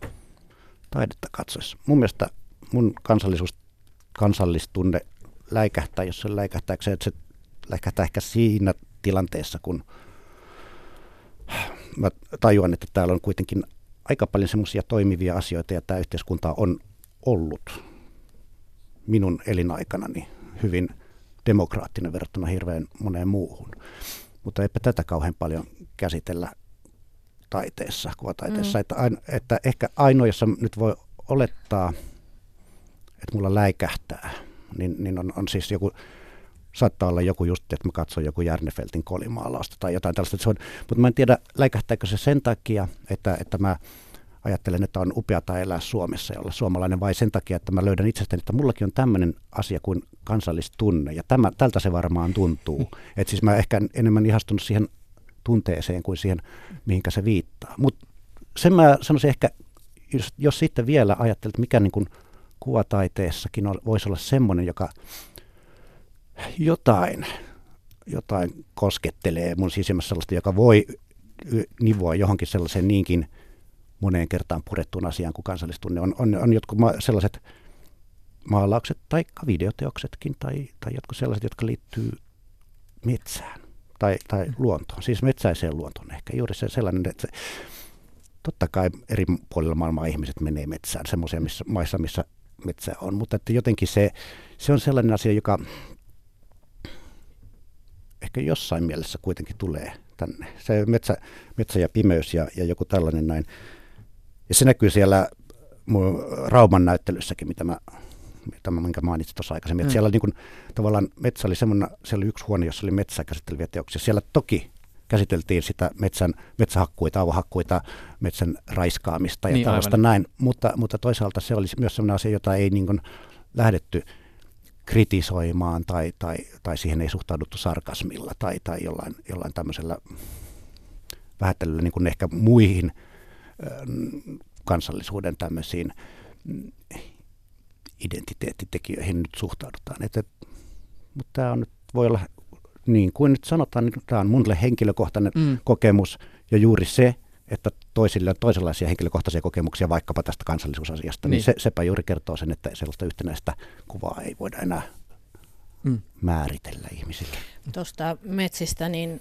taidetta katsoessa. Mun mielestä mun kansallisuus, kansallistunne läikähtää, jos se läikähtää, se, että se läikähtää ehkä siinä tilanteessa, kun mä tajuan, että täällä on kuitenkin aika paljon semmoisia toimivia asioita ja tämä yhteiskunta on ollut minun elinaikanani hyvin demokraattinen verrattuna hirveän moneen muuhun. Mutta eipä tätä kauhean paljon käsitellä taiteessa, kuvataiteessa. Mm. Että, että ehkä ainoa, jossa nyt voi olettaa, että mulla läikähtää, niin, niin on, on siis joku, saattaa olla joku just, että mä katson joku Järnefeltin kolimaalausta tai jotain tällaista. Se on, mutta mä en tiedä, läikähtääkö se sen takia, että, että mä ajattelen, että on upeata elää Suomessa ja olla suomalainen, vai sen takia, että mä löydän itsestäni, että mullakin on tämmöinen asia kuin kansallistunne, ja tämä, tältä se varmaan tuntuu. että siis mä ehkä enemmän ihastunut siihen tunteeseen kuin siihen, mihinkä se viittaa. Mutta sen mä sanoisin ehkä, jos, jos sitten vielä ajattelet, mikä niin kuin kuvataiteessakin on, voisi olla semmoinen, joka jotain, jotain koskettelee mun sisimmässä sellaista, joka voi nivoa johonkin sellaiseen niinkin moneen kertaan purettuun asiaan kuin kansallistunne. On, on, on jotkut ma- sellaiset maalaukset tai videoteoksetkin tai, tai jotkut sellaiset, jotka liittyy metsään tai, tai luontoon, siis metsäiseen luontoon ehkä. Juuri se sellainen, että se, totta kai eri puolilla maailmaa ihmiset menee metsään, semmoisia missä, maissa, missä metsä on, mutta että jotenkin se, se on sellainen asia, joka ehkä jossain mielessä kuitenkin tulee tänne. Se metsä, metsä ja pimeys ja, ja joku tällainen näin. Ja se näkyy siellä Rauman näyttelyssäkin, mitä mä, mitä mä minkä mainitsin tuossa aikaisemmin. Mm. siellä niin kuin, tavallaan metsä oli semmoinen, siellä oli yksi huone, jossa oli metsää käsitteleviä teoksia. Siellä toki käsiteltiin sitä metsän, metsähakkuita, avohakkuita, metsän raiskaamista ja niin, tällaista aivan. näin, mutta, mutta toisaalta se oli myös sellainen asia, jota ei niin kuin lähdetty kritisoimaan tai, tai, tai siihen ei suhtauduttu sarkasmilla tai, tai jollain, jollain tämmöisellä vähättelyllä niin kuin ehkä muihin kansallisuuden tämmöisiin mm, identiteettitekijöihin nyt suhtaudutaan. Et, et, mutta tämä on nyt, voi olla niin kuin nyt sanotaan, niin tämä on mulle henkilökohtainen mm. kokemus ja juuri se, että toisille on toisenlaisia henkilökohtaisia kokemuksia vaikkapa tästä kansallisuusasiasta, niin, niin se, sepä juuri kertoo sen, että sellaista yhtenäistä kuvaa ei voida enää mm. määritellä ihmisille. Tuosta metsistä, niin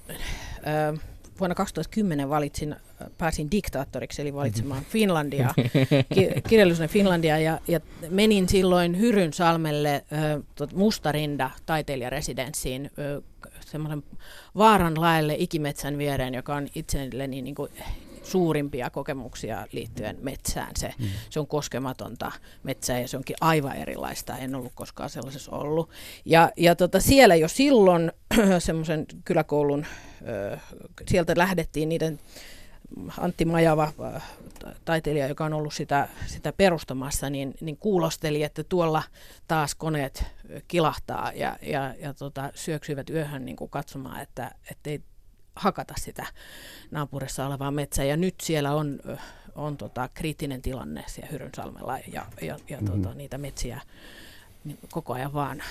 ö, vuonna 2010 valitsin, pääsin diktaattoriksi, eli valitsemaan mm-hmm. Finlandia, ki, kirjallisuuden Finlandia, ja, ja menin silloin Hyrynsalmelle ö, Mustarinda taiteilijaresidenssiin semmoisen vaaran laelle ikimetsän viereen, joka on itselleni niin kuin suurimpia kokemuksia liittyen metsään. Se, mm. se on koskematonta metsää ja se onkin aivan erilaista. En ollut koskaan sellaisessa ollut. Ja, ja tota, siellä jo silloin semmoisen kyläkoulun, sieltä lähdettiin niiden Antti Majava, taiteilija, joka on ollut sitä, sitä perustamassa, niin, niin kuulosteli, että tuolla taas koneet kilahtaa ja, ja, ja tota, syöksyivät yöhön niin kuin katsomaan, että ei hakata sitä naapurissa olevaa metsää. Ja nyt siellä on, on tota, kriittinen tilanne siellä Hyrynsalmella ja, ja, ja mm-hmm. tota, niitä metsiä niin koko ajan vaan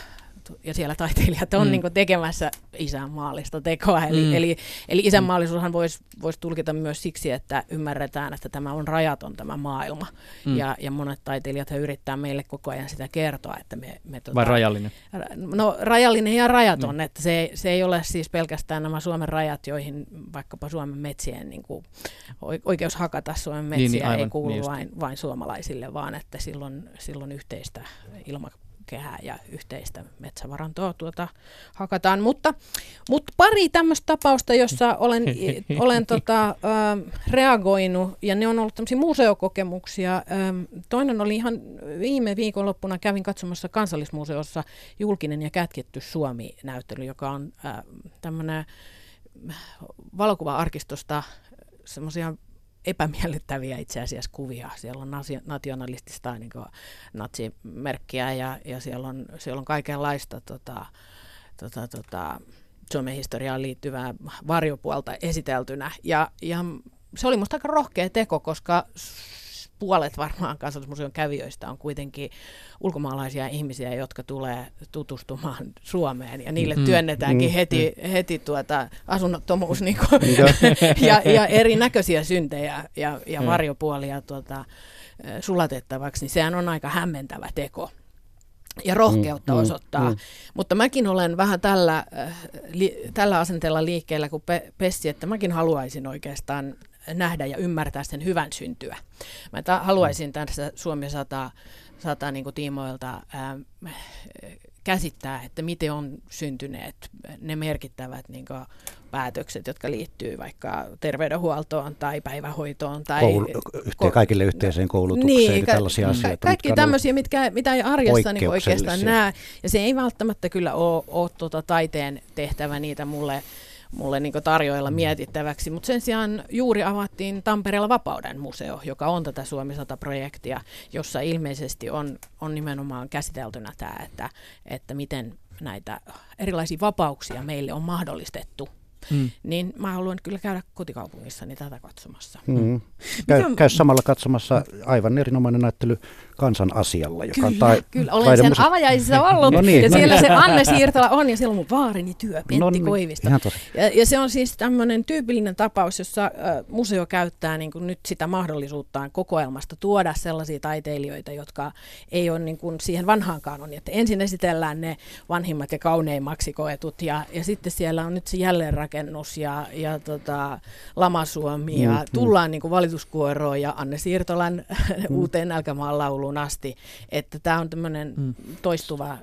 ja siellä taiteilijat on mm. niin tekemässä isänmaallista tekoa. Eli, mm. eli, eli isänmaallisuushan voisi vois tulkita myös siksi, että ymmärretään, että tämä on rajaton tämä maailma. Mm. Ja, ja monet taiteilijat yrittää meille koko ajan sitä kertoa, että me... me tota, Vai rajallinen? No rajallinen ja rajaton, mm. että se, se ei ole siis pelkästään nämä Suomen rajat, joihin vaikkapa Suomen metsien niin kuin, oikeus hakata Suomen metsiä niin, niin, aivan, ei kuulu niin vain, vain suomalaisille, vaan että silloin, silloin yhteistä ilma, kehää ja yhteistä metsävarantoa tuota hakataan. Mutta, mutta pari tämmöistä tapausta, jossa olen, olen tota, ä, reagoinut, ja ne on ollut tämmöisiä museokokemuksia. Ä, toinen oli ihan viime viikonloppuna, kävin katsomassa Kansallismuseossa julkinen ja kätketty Suomi-näyttely, joka on tämmöinen valokuva-arkistosta semmoisia epämiellyttäviä itse asiassa kuvia. Siellä on nationalistista niin natsimerkkiä ja, ja siellä, on, siellä on kaikenlaista tota, tota, tota, Suomen historiaan liittyvää varjopuolta esiteltynä. Ja, ja se oli minusta aika rohkea teko, koska puolet varmaan kansallismuseon kävijöistä on kuitenkin ulkomaalaisia ihmisiä, jotka tulee tutustumaan Suomeen ja niille mm, työnnetäänkin mm, heti, mm. heti tuota asunnottomuus niin kuin, ja, ja erinäköisiä syntejä ja, ja mm. varjopuolia tuota, sulatettavaksi, niin sehän on aika hämmentävä teko ja rohkeutta mm, mm osoittaa. Mm, mm. Mutta mäkin olen vähän tällä, li, tällä asenteella liikkeellä kuin pe, Pessi, että mäkin haluaisin oikeastaan nähdä ja ymmärtää sen hyvän syntyä. Mä ta- haluaisin tässä Suomi 100, 100 niin kuin tiimoilta ää, käsittää, että miten on syntyneet ne merkittävät niin kuin, päätökset, jotka liittyy vaikka terveydenhuoltoon tai päivähoitoon. Tai Koulu, kaikille yhteiseen koulutukseen niin, ja tällaisia ka- asioita. Kaikki tämmöisiä, mitkä, mitä ei arjessa niin oikeastaan näe. Ja se ei välttämättä kyllä ole, ole tuota taiteen tehtävä niitä mulle mulle niin tarjoilla mm. mietittäväksi, mutta sen sijaan juuri avattiin Tampereella Vapauden museo, joka on tätä Suomi 100-projektia, jossa ilmeisesti on, on nimenomaan käsiteltynä tämä, että, että miten näitä erilaisia vapauksia meille on mahdollistettu mm. niin mä haluan kyllä käydä kotikaupungissani tätä katsomassa. Mm. Käy, käy samalla katsomassa aivan erinomainen näyttely Kansan asialla. Joka kyllä, tai, kyllä. olen sen musi... avajaisissa ollut. no niin, ja no siellä niin. se Anne Siirtala on ja siellä on mun vaarini työ, Pentti no niin, Koivista. Ja, ja se on siis tämmöinen tyypillinen tapaus, jossa äh, museo käyttää niin kuin nyt sitä mahdollisuuttaan kokoelmasta tuoda sellaisia taiteilijoita, jotka ei ole niin kuin siihen vanhaan kanoniin. Että ensin esitellään ne vanhimmat ja kauneimmaksi koetut ja, ja sitten siellä on nyt se jälleenrakennus ja, ja tota, Lamasuomi ja mm, mm. tullaan mm. niin kuin valituskuoroon ja Anne Siirtolan mm. uuteen nälkämaan lauluun asti. Että tämä on tämmöinen mm. toistuva,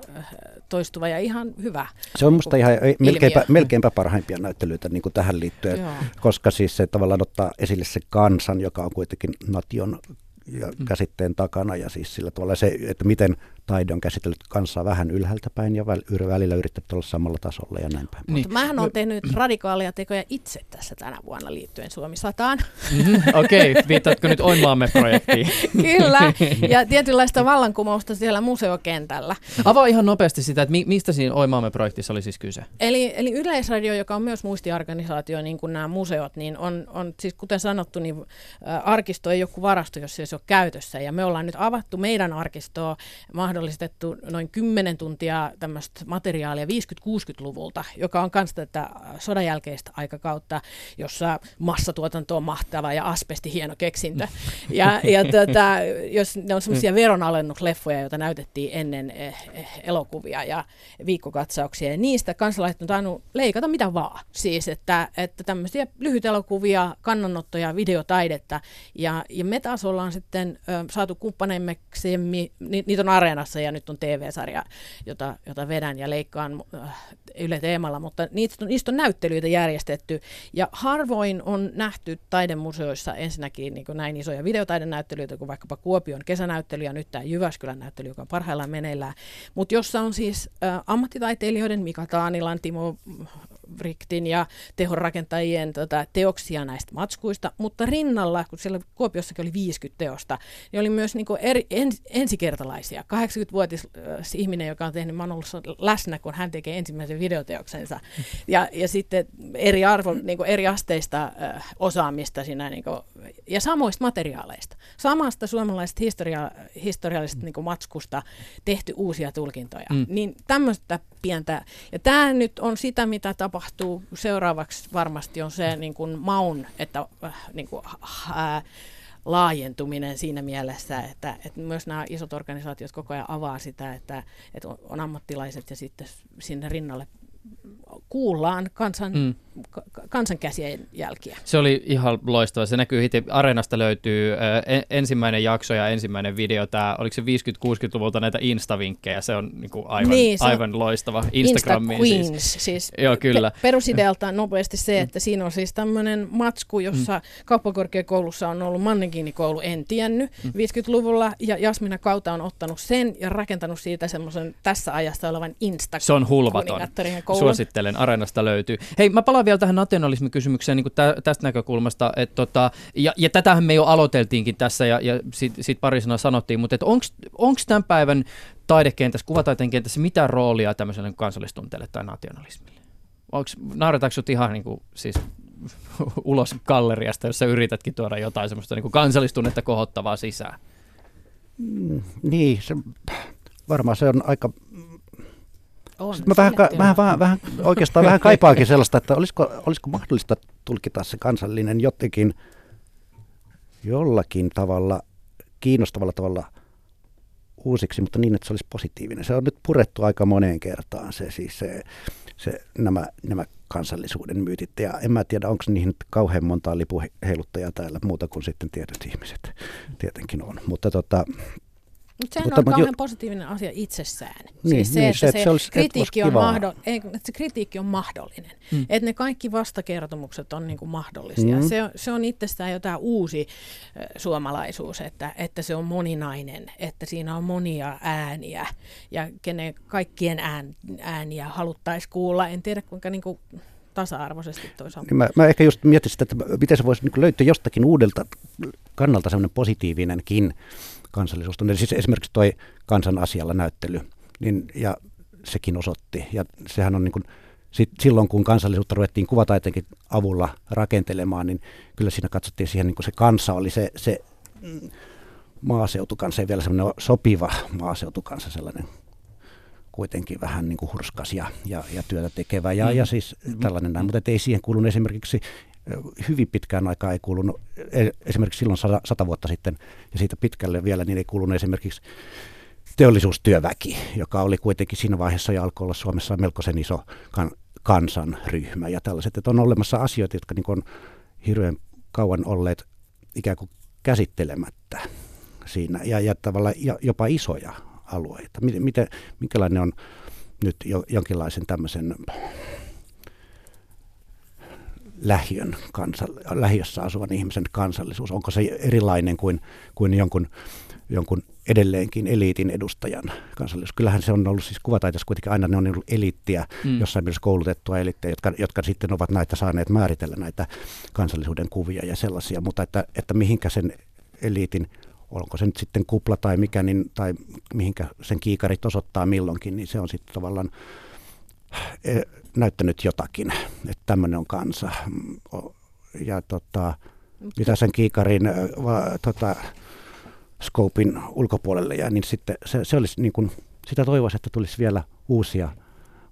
toistuva ja ihan hyvä Se on musta ihan melkeinpä, melkeinpä parhaimpia näyttelyitä niin kuin tähän liittyen, Joo. koska siis se tavallaan ottaa esille se kansan, joka on kuitenkin nation ja mm. käsitteen takana ja siis sillä tavalla se, että miten taide on käsitellyt kansaa vähän ylhäältä päin ja välillä yrittänyt olla samalla tasolla ja näin päin. Niin. Mutta mähän olen tehnyt radikaaleja tekoja itse tässä tänä vuonna liittyen Suomi sataan. Mm-hmm. Okei, okay. viittaatko nyt Oinmaamme projektiin? Kyllä, ja tietynlaista vallankumousta siellä museokentällä. Avaa ihan nopeasti sitä, että mistä siinä Oinmaamme projektissa oli siis kyse? Eli, eli Yleisradio, joka on myös muistiorganisaatio, niin kuin nämä museot, niin on, on siis kuten sanottu, niin arkisto ei joku varasto, jos se ei ole käytössä. Ja me ollaan nyt avattu meidän arkistoa mahdollistettu noin 10 tuntia tämmöistä materiaalia 50-60-luvulta, joka on myös tätä sodan jälkeistä aikakautta, jossa massatuotanto on mahtava ja asbesti hieno keksintö. Ja, ja tota, jos ne on semmoisia veronalennusleffoja, joita näytettiin ennen eh, eh, elokuvia ja viikkokatsauksia, ja niistä kansalaiset on tainnut leikata mitä vaan. Siis, että, että tämmöisiä lyhytelokuvia, kannanottoja, videotaidetta, ja, ja me taas ollaan sitten ö, saatu kumppaneimmeksi, ni, niitä on Areenassa, olemassa ja nyt on TV-sarja, jota, jota vedän ja leikkaan äh, Yle Teemalla, mutta niistä on, niistä on näyttelyitä järjestetty. Ja harvoin on nähty taidemuseoissa ensinnäkin niin näin isoja videotaidenäyttelyitä kuin vaikkapa Kuopion kesänäyttely ja nyt tämä Jyväskylän näyttely, joka on parhaillaan meneillään, mutta jossa on siis äh, ammattitaiteilijoiden Mika Taanilan, Timo Vriktin ja tehorakentajien tota, teoksia näistä matskuista, mutta rinnalla, kun siellä Kuopiossakin oli 50 teosta, niin oli myös niin eri, ens, ensikertalaisia. 80-vuotias ihminen, joka on tehnyt, mä ollut läsnä, kun hän tekee ensimmäisen videoteoksensa. Ja, ja sitten eri, arvo, niin eri asteista äh, osaamista siinä, niin kuin, ja samoista materiaaleista. Samasta suomalaisesta historia, historiallisesta niin matskusta tehty uusia tulkintoja. Mm. Niin tämmöistä pientä, ja tämä nyt on sitä, mitä tapahtuu seuraavaksi varmasti on se niin kuin maun, että äh, niin kuin, äh, laajentuminen siinä mielessä, että, että myös nämä isot organisaatiot koko ajan avaa sitä, että, että on ammattilaiset ja sitten sinne rinnalle kuullaan kansan, mm. Kansan käsien jälkiä. Se oli ihan loistava. Se näkyy heti. Areenasta löytyy ensimmäinen jakso ja ensimmäinen video. Tämä, oliko se 50-60-luvulta näitä Insta-vinkkejä? Se on niin kuin aivan, niin, se aivan loistava. Instagramiin Insta Queens. Siis, siis Joo, kyllä. Pe- perusidealta nopeasti se, että siinä on siis tämmöinen matsku, jossa mm. kauppakorkeakoulussa on ollut mannekiinikoulu, en tiennyt, mm. 50-luvulla. Ja Jasmina Kauta on ottanut sen ja rakentanut siitä semmoisen tässä ajassa olevan Insta Se on hulvaton. Suosittelen, Areenasta löytyy. Hei, mä palaan vielä tähän nationalismikysymykseen niin tä, tästä näkökulmasta. Että tota, ja, ja tätähän me jo aloiteltiinkin tässä ja, ja siitä sit pari sanaa sanottiin, mutta onko tämän päivän taidekentässä, kuvataiteen kentässä mitään roolia tämmöiselle kansallistunteelle tai nationalismille? Naurataanko sut ihan niin kuin, siis ulos galleriasta, jos sä yritätkin tuoda jotain semmoista niin kansallistunnetta kohottavaa sisään? Mm, niin, se, varmaan se on aika on, mä vähän, vähän, vähän, vähän, oikeastaan vähän kaipaakin sellaista, että olisiko, olisiko mahdollista tulkita se kansallinen jotenkin jollakin tavalla, kiinnostavalla tavalla uusiksi, mutta niin, että se olisi positiivinen. Se on nyt purettu aika moneen kertaan se, siis se, se, nämä, nämä kansallisuuden myytit. Ja en mä tiedä, onko niihin kauhean montaa lipuheiluttajaa täällä muuta kuin sitten tietyt ihmiset. Tietenkin on. Mutta tota, mutta sehän mutta, on kauhean jo... positiivinen asia itsessään. Niin, siis se, niin, että se, se, se, kritiikki on ei, että se kritiikki on mahdollinen. Hmm. Että ne kaikki vastakertomukset on niinku mahdollisia. Hmm. Se, on, se on itsestään jotain uusi äh, suomalaisuus, että, että se on moninainen, että siinä on monia ääniä ja kenen kaikkien ään, ääniä haluttaisiin kuulla. En tiedä kuinka niinku, tasa-arvoisesti toisaalta. Niin mä, mä ehkä just mietin sitä, että miten se voisi niin löytyä jostakin uudelta kannalta semmoinen positiivinenkin kansallisuustunne. Siis esimerkiksi tuo kansan asialla näyttely, niin, ja sekin osoitti, ja sehän on niin kuin, sit silloin kun kansallisuutta ruvettiin kuvataiteenkin avulla rakentelemaan, niin kyllä siinä katsottiin siihen, niin kuin se kansa oli se, se maaseutukansa, ei vielä semmoinen sopiva maaseutukansa, sellainen kuitenkin vähän niin kuin hurskas ja, ja, ja työtä tekevä ja, mm. ja siis tällainen näin, mutta ei siihen kuulunut esimerkiksi hyvin pitkään aikaa ei kuulunut, e, esimerkiksi silloin sata, sata vuotta sitten ja siitä pitkälle vielä, niin ei kuulunut esimerkiksi teollisuustyöväki, joka oli kuitenkin siinä vaiheessa ja alkoi olla Suomessa melkoisen iso kan, kansanryhmä ja tällaiset, että on olemassa asioita, jotka niin on hirveän kauan olleet ikään kuin käsittelemättä siinä ja, ja tavallaan jopa isoja alueita. Miten, miten, minkälainen on nyt jo, jonkinlaisen tämmöisen lähiön kansa, lähiössä asuvan ihmisen kansallisuus? Onko se erilainen kuin, kuin jonkun, jonkun edelleenkin eliitin edustajan kansallisuus? Kyllähän se on ollut siis kuvataiteessa kuitenkin aina ne on ollut eliittiä, mm. jossain myös koulutettua eliittiä, jotka, jotka sitten ovat näitä saaneet määritellä näitä kansallisuuden kuvia ja sellaisia, mutta että, että mihinkä sen eliitin onko se nyt sitten kupla tai mikä, niin, tai mihinkä sen kiikarit osoittaa milloinkin, niin se on sitten tavallaan eh, näyttänyt jotakin, että tämmöinen on kansa. Ja tota, mitä sen kiikarin va, tota, scopein ulkopuolelle jää, niin sitten se, se olisi niin kuin, sitä toivoisi, että tulisi vielä uusia,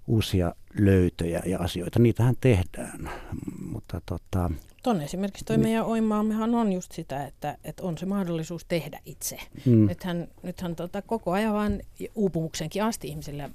uusia löytöjä ja asioita. Niitähän tehdään, mutta tota, Tuonne esimerkiksi toi niin. meidän oimaammehan on just sitä, että, että on se mahdollisuus tehdä itse. Mm. Nythän, nythän tota, koko ajan vaan uupumuksenkin asti ihmisille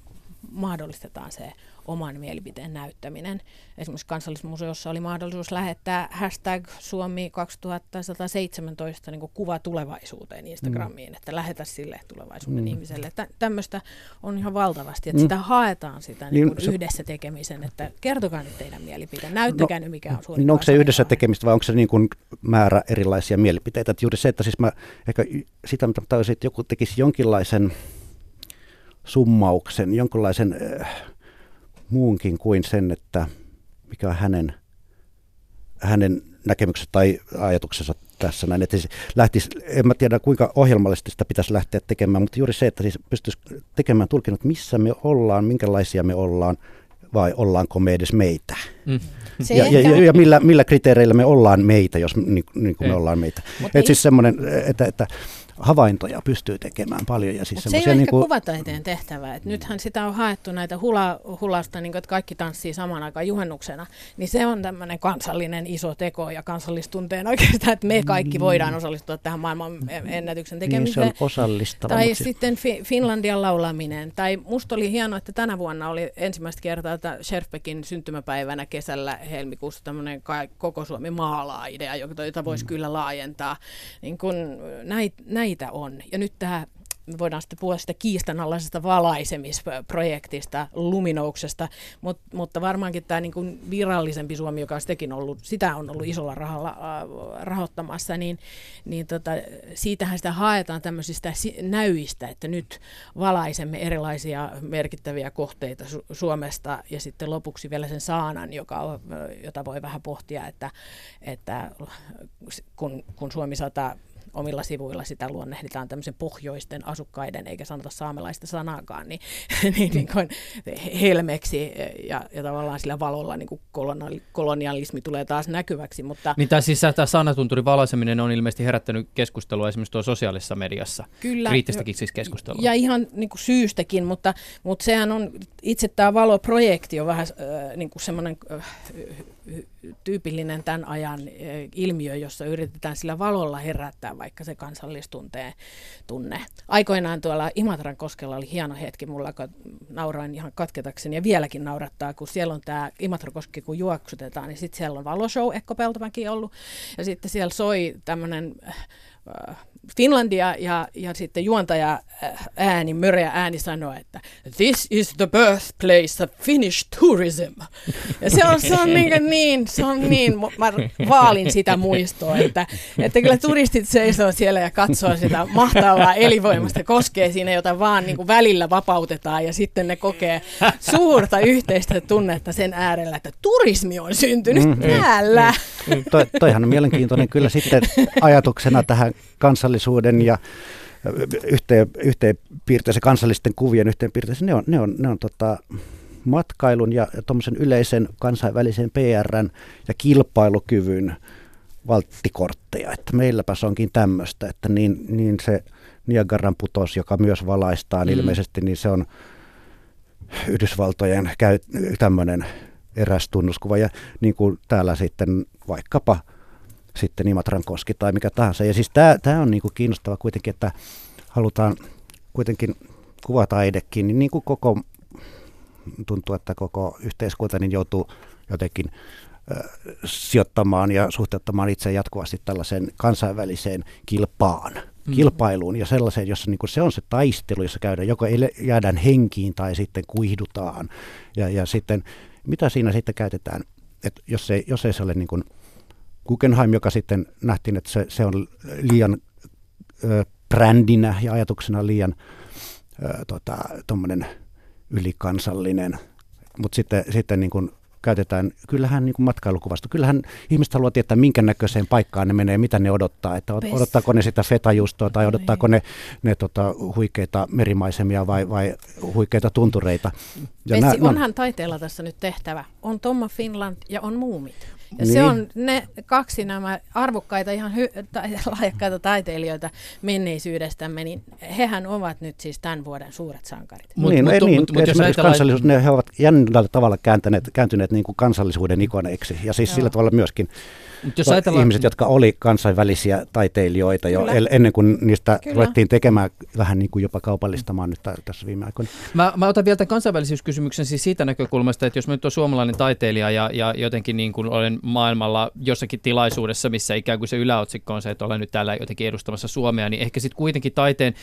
mahdollistetaan se oman mielipiteen näyttäminen. Esimerkiksi kansallismuseossa oli mahdollisuus lähettää hashtag Suomi 2117 niin kuva tulevaisuuteen Instagramiin, mm. että lähetä sille tulevaisuuden mm. ihmiselle. Tä, tämmöistä on ihan valtavasti, että mm. sitä haetaan sitä niin niin, yhdessä tekemisen, että kertokaa nyt teidän mielipiteen, näyttäkää no, nyt mikä on suuri niin onko se yhdessä tekemistä vai onko se niin kuin määrä erilaisia mielipiteitä? Että juuri se, että siis mä ehkä sitä mitä tajusin, että joku tekisi jonkinlaisen summauksen, jonkinlaisen äh, muunkin kuin sen, että mikä on hänen, hänen näkemyksensä tai ajatuksensa tässä näin. Että siis lähtisi, en mä tiedä kuinka ohjelmallisesti sitä pitäisi lähteä tekemään, mutta juuri se, että siis pystyisi tekemään tulkinnut, missä me ollaan, minkälaisia me ollaan, vai ollaanko me edes meitä. Mm. Ja, ja, ja, ja millä, millä kriteereillä me ollaan meitä, jos niin, niin kuin me ollaan meitä. Että siis semmoinen, että, että havaintoja pystyy tekemään paljon. Ja siis se ei ole niin kuin... kuvataiteen tehtävä. Et nythän sitä on haettu näitä hula, hulasta, niin kuin, että kaikki tanssii saman aikaan juhennuksena. Niin se on tämmöinen kansallinen iso teko ja kansallistunteen oikeastaan, että me kaikki voidaan mm. osallistua tähän maailman ennätyksen tekemiseen. Niin se on osallistava. Tai sitten fi- Finlandian laulaminen. Tai musta oli hienoa, että tänä vuonna oli ensimmäistä kertaa että Sherfbeckin syntymäpäivänä kesällä helmikuussa tämmöinen koko Suomi maalaa-idea, jota voisi mm. kyllä laajentaa. Niin kun näitä näitä on. Ja nyt tämä voidaan sitten puhua sitä kiistanalaisesta valaisemisprojektista, luminouksesta, Mut, mutta varmaankin tämä niin virallisempi Suomi, joka on sitäkin ollut, sitä on ollut isolla rahalla äh, rahoittamassa, niin, niin tota, siitähän sitä haetaan tämmöisistä näyistä, että nyt valaisemme erilaisia merkittäviä kohteita Su- Suomesta ja sitten lopuksi vielä sen saanan, joka, jota voi vähän pohtia, että, että kun, kun Suomi sataa omilla sivuilla sitä luonnehditaan tämmöisen pohjoisten asukkaiden, eikä sanota saamelaista sanaakaan, niin, niin, niin kuin helmeksi ja, ja tavallaan sillä valolla niin kuin kolonialismi tulee taas näkyväksi. Mutta... Niin tämä siis tämä sanatunturin valaiseminen on ilmeisesti herättänyt keskustelua esimerkiksi tuossa sosiaalisessa mediassa. Kyllä. Kriittistäkin siis keskustelua. Ja ihan niin kuin syystäkin, mutta, mutta sehän on, itse tämä valoprojekti on vähän äh, niin kuin semmoinen äh, tyypillinen tämän ajan ilmiö, jossa yritetään sillä valolla herättää vaikka se kansallistunteen tunne. Aikoinaan tuolla Imatran koskella oli hieno hetki, mulla nauroin ihan katketakseni ja vieläkin naurattaa, kun siellä on tämä Imatrakoski, kun juoksutetaan, niin sitten siellä on valoshow, Ekko Peltomäki ollut, ja sitten siellä soi tämmöinen Finlandia ja, ja sitten juontaja äh, ääni, möreä ääni sanoi, että this is the birthplace of Finnish tourism. Ja se on, se on niin, niin, se on niin, mä vaalin sitä muistoa, että, että kyllä turistit seisoo siellä ja katsoo sitä mahtavaa elinvoimasta, koskee siinä, jota vaan niin kuin välillä vapautetaan ja sitten ne kokee suurta yhteistä tunnetta sen äärellä, että turismi on syntynyt mm, täällä. Mm, mm. Toi, toihan on mielenkiintoinen kyllä sitten ajatuksena tähän kansallisuuden ja yhteen, yhteenpiirteisen kansallisten kuvien yhteenpiirteisen, ne on, ne on, ne on tota, matkailun ja, tuommoisen yleisen kansainvälisen PRn ja kilpailukyvyn valttikortteja, että meilläpä se onkin tämmöistä, että niin, niin se Niagaran putos, joka myös valaistaan mm. ilmeisesti, niin se on Yhdysvaltojen käy, tämmöinen eräs tunnuskuva ja niin kuin täällä sitten vaikkapa sitten Imatran koski tai mikä tahansa. Ja siis tämä on niin kuin kiinnostava kuitenkin, että halutaan kuitenkin kuvataidekin, niin, niin kuin koko tuntuu, että koko yhteiskunta niin joutuu jotenkin sijoittamaan ja suhteuttamaan itse jatkuvasti tällaiseen kansainväliseen kilpaan, mm. kilpailuun ja sellaiseen, jossa niin se on se taistelu, jossa käydään, joko jäädään henkiin tai sitten kuihdutaan. Ja, ja sitten, mitä siinä sitten käytetään, että jos ei, jos ei se ole niin kuin Guggenheim, joka sitten nähtiin, että se, se on liian ö, brändinä ja ajatuksena liian ö, tota, ylikansallinen, mutta sitten, sitten niin kuin käytetään, kyllähän niin kuin matkailukuvasta, kyllähän ihmiset haluaa tietää, minkä näköiseen paikkaan ne menee, mitä ne odottaa, että odottaako ne sitä fetajustoa tai odottaako ne, ne tota, huikeita merimaisemia vai, vai huikeita tuntureita. Ja Pessi, nä, onhan taiteella tässä nyt tehtävä. On Tomma Finland ja on Muumit. Niin. se on ne kaksi nämä arvokkaita, ihan hy- ta- lahjakkaita taiteilijoita menneisyydestämme, niin hehän ovat nyt siis tämän vuoden suuret sankarit. Mut, niin, mut, niin mut, mut, esimerkiksi kansallisuus, ne he ovat jännällä tavalla kääntyneet, kääntyneet niin kuin kansallisuuden ikoneiksi ja siis Joo. sillä tavalla myöskin Mut jos ajatellaan... ihmiset, jotka oli kansainvälisiä taiteilijoita jo Kyllä. ennen kuin niistä Kyllä. ruvettiin tekemään vähän niin kuin jopa kaupallistamaan nyt tässä viime aikoina. Mä, mä otan vielä tämän kansainvälisyyskysymyksen siis siitä näkökulmasta, että jos mä nyt olen suomalainen taiteilija ja, ja jotenkin niin kuin olen maailmalla jossakin tilaisuudessa, missä ikään kuin se yläotsikko on se, että olen nyt täällä jotenkin edustamassa Suomea, niin ehkä sitten kuitenkin taiteen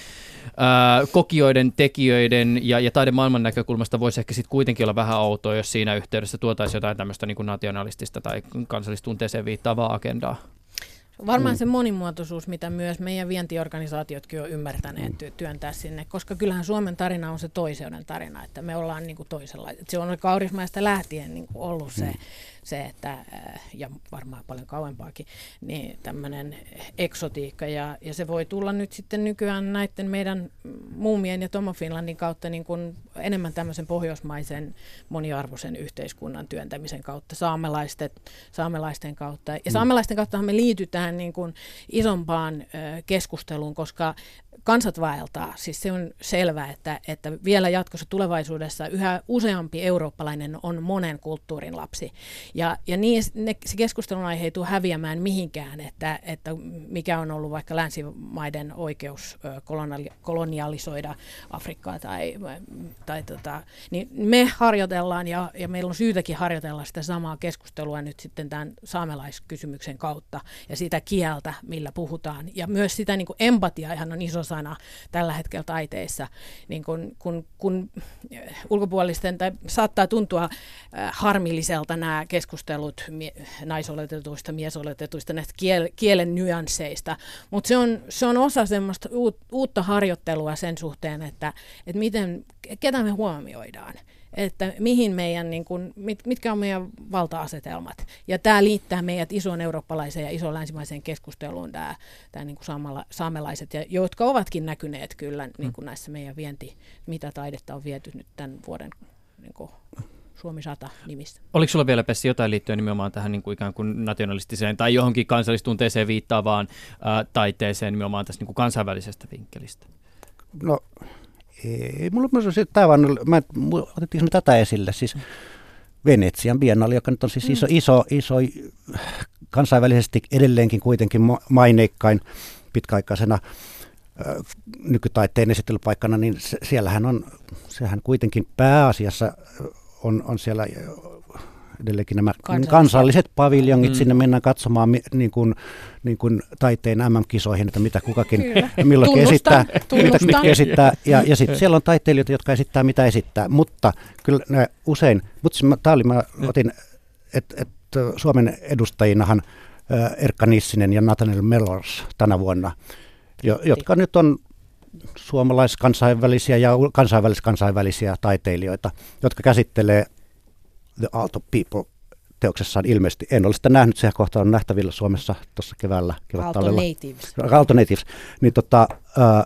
ää, kokijoiden, tekijöiden ja, ja taidemaailman näkökulmasta voisi ehkä sitten kuitenkin olla vähän outoa, jos siinä yhteydessä tuotaisiin jotain tämmöistä niin kuin nationalistista tai kansallistunteeseen viittaavaa agendaa. Varmaan mm. se monimuotoisuus, mitä myös meidän vientiorganisaatiotkin on ymmärtäneet mm. työntää sinne, koska kyllähän Suomen tarina on se toiseuden tarina, että me ollaan niin kuin toisella. Se on kaurismaista lähtien niin kuin ollut se, mm se, että, äh, ja varmaan paljon kauempaakin, niin tämmöinen eksotiikka. Ja, ja se voi tulla nyt sitten nykyään näiden meidän muumien ja Tomo Finlandin kautta niin kuin enemmän tämmöisen pohjoismaisen moniarvoisen yhteiskunnan työntämisen kautta, saamelaisten, saamelaisten kautta. Ja mm. saamelaisten kautta me liitytään niin kuin isompaan keskusteluun, koska kansat vaeltaa. Siis se on selvää, että, että vielä jatkossa tulevaisuudessa yhä useampi eurooppalainen on monen kulttuurin lapsi. Ja, ja niin ne, se keskustelun aihe ei tule häviämään mihinkään, että, että mikä on ollut vaikka länsimaiden oikeus koloniali, kolonialisoida Afrikkaa tai, tai tota, niin me harjoitellaan ja, ja meillä on syytäkin harjoitella sitä samaa keskustelua nyt sitten tämän saamelaiskysymyksen kautta ja sitä kieltä, millä puhutaan. Ja myös sitä niin kuin empatia ihan on iso sana tällä hetkellä taiteessa, niin kun, kun, kun ulkopuolisten tai saattaa tuntua äh, harmilliselta nämä keskustelut naisoletetuista, miesoletetuista, näistä kiel- kielen nyansseista, mutta se on, se on osa semmoista uutta harjoittelua sen suhteen, että, että miten, ketä me huomioidaan että mihin meidän, niin kuin, mit, mitkä on meidän valta-asetelmat. Ja tämä liittää meidät isoon eurooppalaiseen ja isoon länsimaiseen keskusteluun, tämä, tämä niin kuin saamala, saamelaiset, ja, jotka ovatkin näkyneet kyllä niin kuin näissä meidän vienti, mitä taidetta on viety nyt tämän vuoden niin kuin, Suomi 100 nimissä. Oliko sulla vielä Pessi jotain liittyen nimenomaan tähän niin kuin ikään kuin nationalistiseen tai johonkin kansallistunteeseen viittaavaan ää, taiteeseen nimenomaan tästä niin kuin kansainvälisestä vinkkelistä? No ei, mulla on se, tämä vaan, mä, otettiin tätä esille, siis Venetsian biennaali, joka nyt on siis iso, mm. iso, iso kansainvälisesti edelleenkin kuitenkin maineikkain pitkäaikaisena nykytaiteen esittelypaikkana, niin se, siellähän on, sehän kuitenkin pääasiassa on, on siellä edelleenkin nämä kansalliset, kansalliset paviljongit, mm. sinne mennään katsomaan niin kuin, niin kuin taiteen MM-kisoihin, että mitä kukakin milloin esittää, mitä mitkä esittää. Ja, ja sitten siellä on taiteilijoita, jotka esittää mitä esittää, mutta kyllä ne usein, mutta siis tämä oli, mä otin, että et Suomen edustajinahan Erkka Nissinen ja Nathaniel Mellors tänä vuonna, jo, jotka nyt on suomalaiskansainvälisiä ja kansainvälis-kansainvälisiä taiteilijoita, jotka käsittelee The Art of People teoksessaan ilmeisesti. En ole sitä nähnyt, sehän kohta on nähtävillä Suomessa tuossa keväällä. Aalto Natives. Aalto Natives. Niin tota, äh,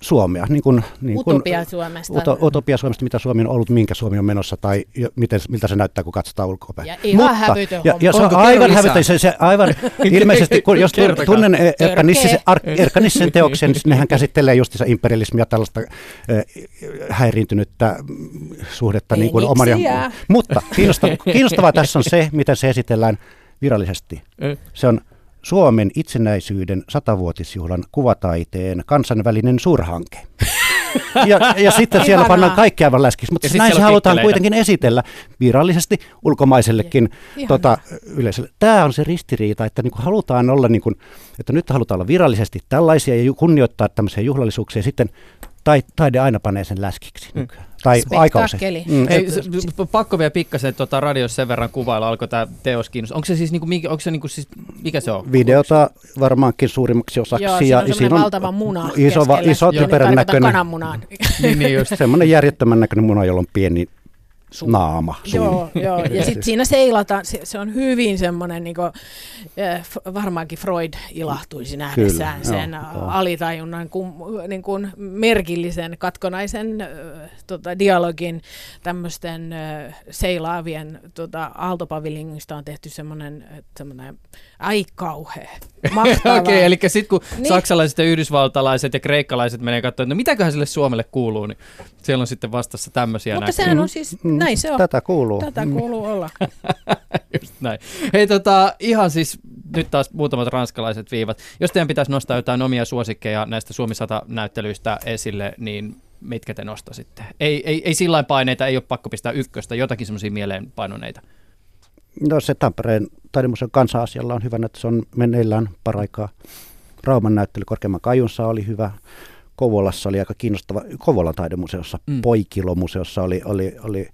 Suomea. Niin kuin, niin kuin, utopia Suomesta. Uto, utopia Suomesta, mitä Suomi on ollut, minkä Suomi on menossa tai miten, miltä se näyttää, kun katsotaan ulkopäin. Ja ihan Mutta, hävytön ja, ja se on aivan hävytön. Se, se aivan ilmeisesti, kun jos tunnen Erkka Nissen, Erkka Nissen teoksen, niin nehän käsittelee justiinsa imperialismia, tällaista äh, häiriintynyttä suhdetta. niin kuin oman, ja, mutta kiinnostavaa, kiinnostavaa tässä on se, miten se esitellään virallisesti. Se on Suomen itsenäisyyden satavuotisjuhlan kuvataiteen kansainvälinen suurhanke. ja, ja sitten siellä pannaan kaikki aivan läskiksi, mutta näin se halutaan kuitenkin esitellä virallisesti ulkomaisellekin tota, yleisölle. Tämä on se ristiriita, että niin kuin halutaan olla, niin kuin, että nyt halutaan olla virallisesti tällaisia ja kunnioittaa tämmöisiä juhlallisuuksia, ja sitten tai, taide aina panee sen läskiksi. Mm. Tai Spektakkeli. Mm. Ei, se, pakko vielä pikkasen tuota radiossa sen verran kuvailla, alkoi tämä teos kiinnostaa. Onko se siis, niinku, onko se niinku, siis, mikä se on? Videota varmaankin suurimmaksi osaksi. Joo, siinä on, ja siinä on valtava muna iso, iso typerän näköinen. niin, niin just. Semmoinen järjettömän näköinen muna, jolla on pieni Su- naama. Suu. Joo, joo. ja sitten siinä seilataan, se, se on hyvin semmoinen, niin kuin, eh, varmaankin Freud ilahtuisi nähdessään Kyllä, sen joo, alitajunnan kun, niin kuin merkillisen katkonaisen äh, tota, dialogin tämmöisten äh, seilaavien tota, aaltopavilingista on tehty semmoinen, semmoinen ai kauhea, Okei, okay, eli sitten kun niin. saksalaiset ja yhdysvaltalaiset ja kreikkalaiset menee katsomaan, että no mitäköhän sille Suomelle kuuluu, niin siellä on sitten vastassa tämmöisiä Mutta näkyy. sehän on siis, mm. näin se on. Tätä kuuluu. Tätä mm. kuuluu olla. Just näin. Hei tota, ihan siis nyt taas muutamat ranskalaiset viivat. Jos teidän pitäisi nostaa jotain omia suosikkeja näistä Suomi 100-näyttelyistä esille, niin mitkä te nostaisitte? Ei, ei, ei sillä paineita, ei ole pakko pistää ykköstä, jotakin semmoisia mieleenpainoneita. No se Tampereen taidemuseon kansa-asialla on hyvä, että se on meneillään paraikaa. Rauman näyttely Korkeamman Kajunsa oli hyvä. Kovolassa oli aika kiinnostava, Kovolan taidemuseossa, mm. Poikilomuseossa oli, oli, oli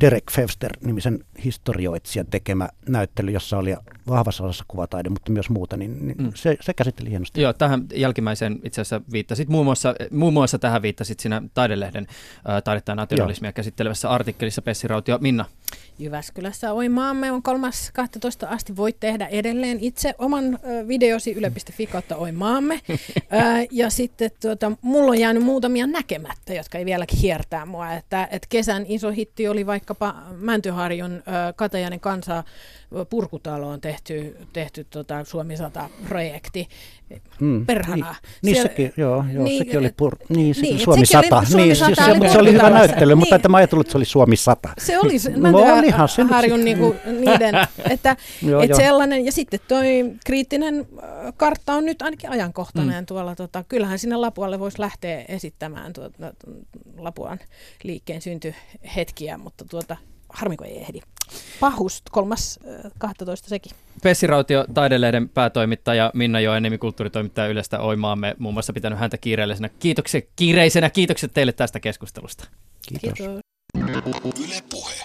Derek Fevster-nimisen historioitsijan tekemä näyttely, jossa oli vahvassa osassa kuvataide, mutta myös muuta, niin, niin mm. se, se käsitteli hienosti. Joo, tähän jälkimmäiseen itse asiassa viittasit. Muun muassa, muun muassa tähän viittasit siinä Taidelehden äh, taidetta ja naturalismia käsittelevässä artikkelissa Pessi Rautio. Minna? Jyväskylässä Oi maamme on 3.12. asti. Voit tehdä edelleen itse oman videosi yle.fi kautta Oi maamme. ja sitten tuota, mulla on jäänyt muutamia näkemättä, jotka ei vieläkin hiertää mua. Että, että kesän iso hitti oli vaikkapa Mäntyharjun Katajainen kansa purkutaloon tehty, tehty tota Suomi 100-projekti. Hmm. Perhana. Niin, niin sekin, joo, joo niin, sekin oli pur, niin, se niin, Suomi 100. Suomi niin, 100 se, se, se, oli hyvä näyttely, niin. mutta että mä ajattelin, että se oli Suomi 100. Se oli, no, no, ihan se Harjun niinku, niiden, että joo, et joo. sellainen, ja sitten toi kriittinen kartta on nyt ainakin ajankohtainen hmm. tuolla, tota, kyllähän sinne Lapualle voisi lähteä esittämään tuota, Lapuan liikkeen syntyhetkiä, mutta tuota, harmi kun ei ehdi. Pahust, kolmas 12 sekin. Pessi Rautio, taidelehden päätoimittaja, Minna Joenemi, kulttuuritoimittaja Ylestä Oimaamme, muun muassa pitänyt häntä kiireellisenä. Kiitoksia, kiireisenä kiitokset teille tästä keskustelusta. Kiitos. Kiitos. Yle Puhe.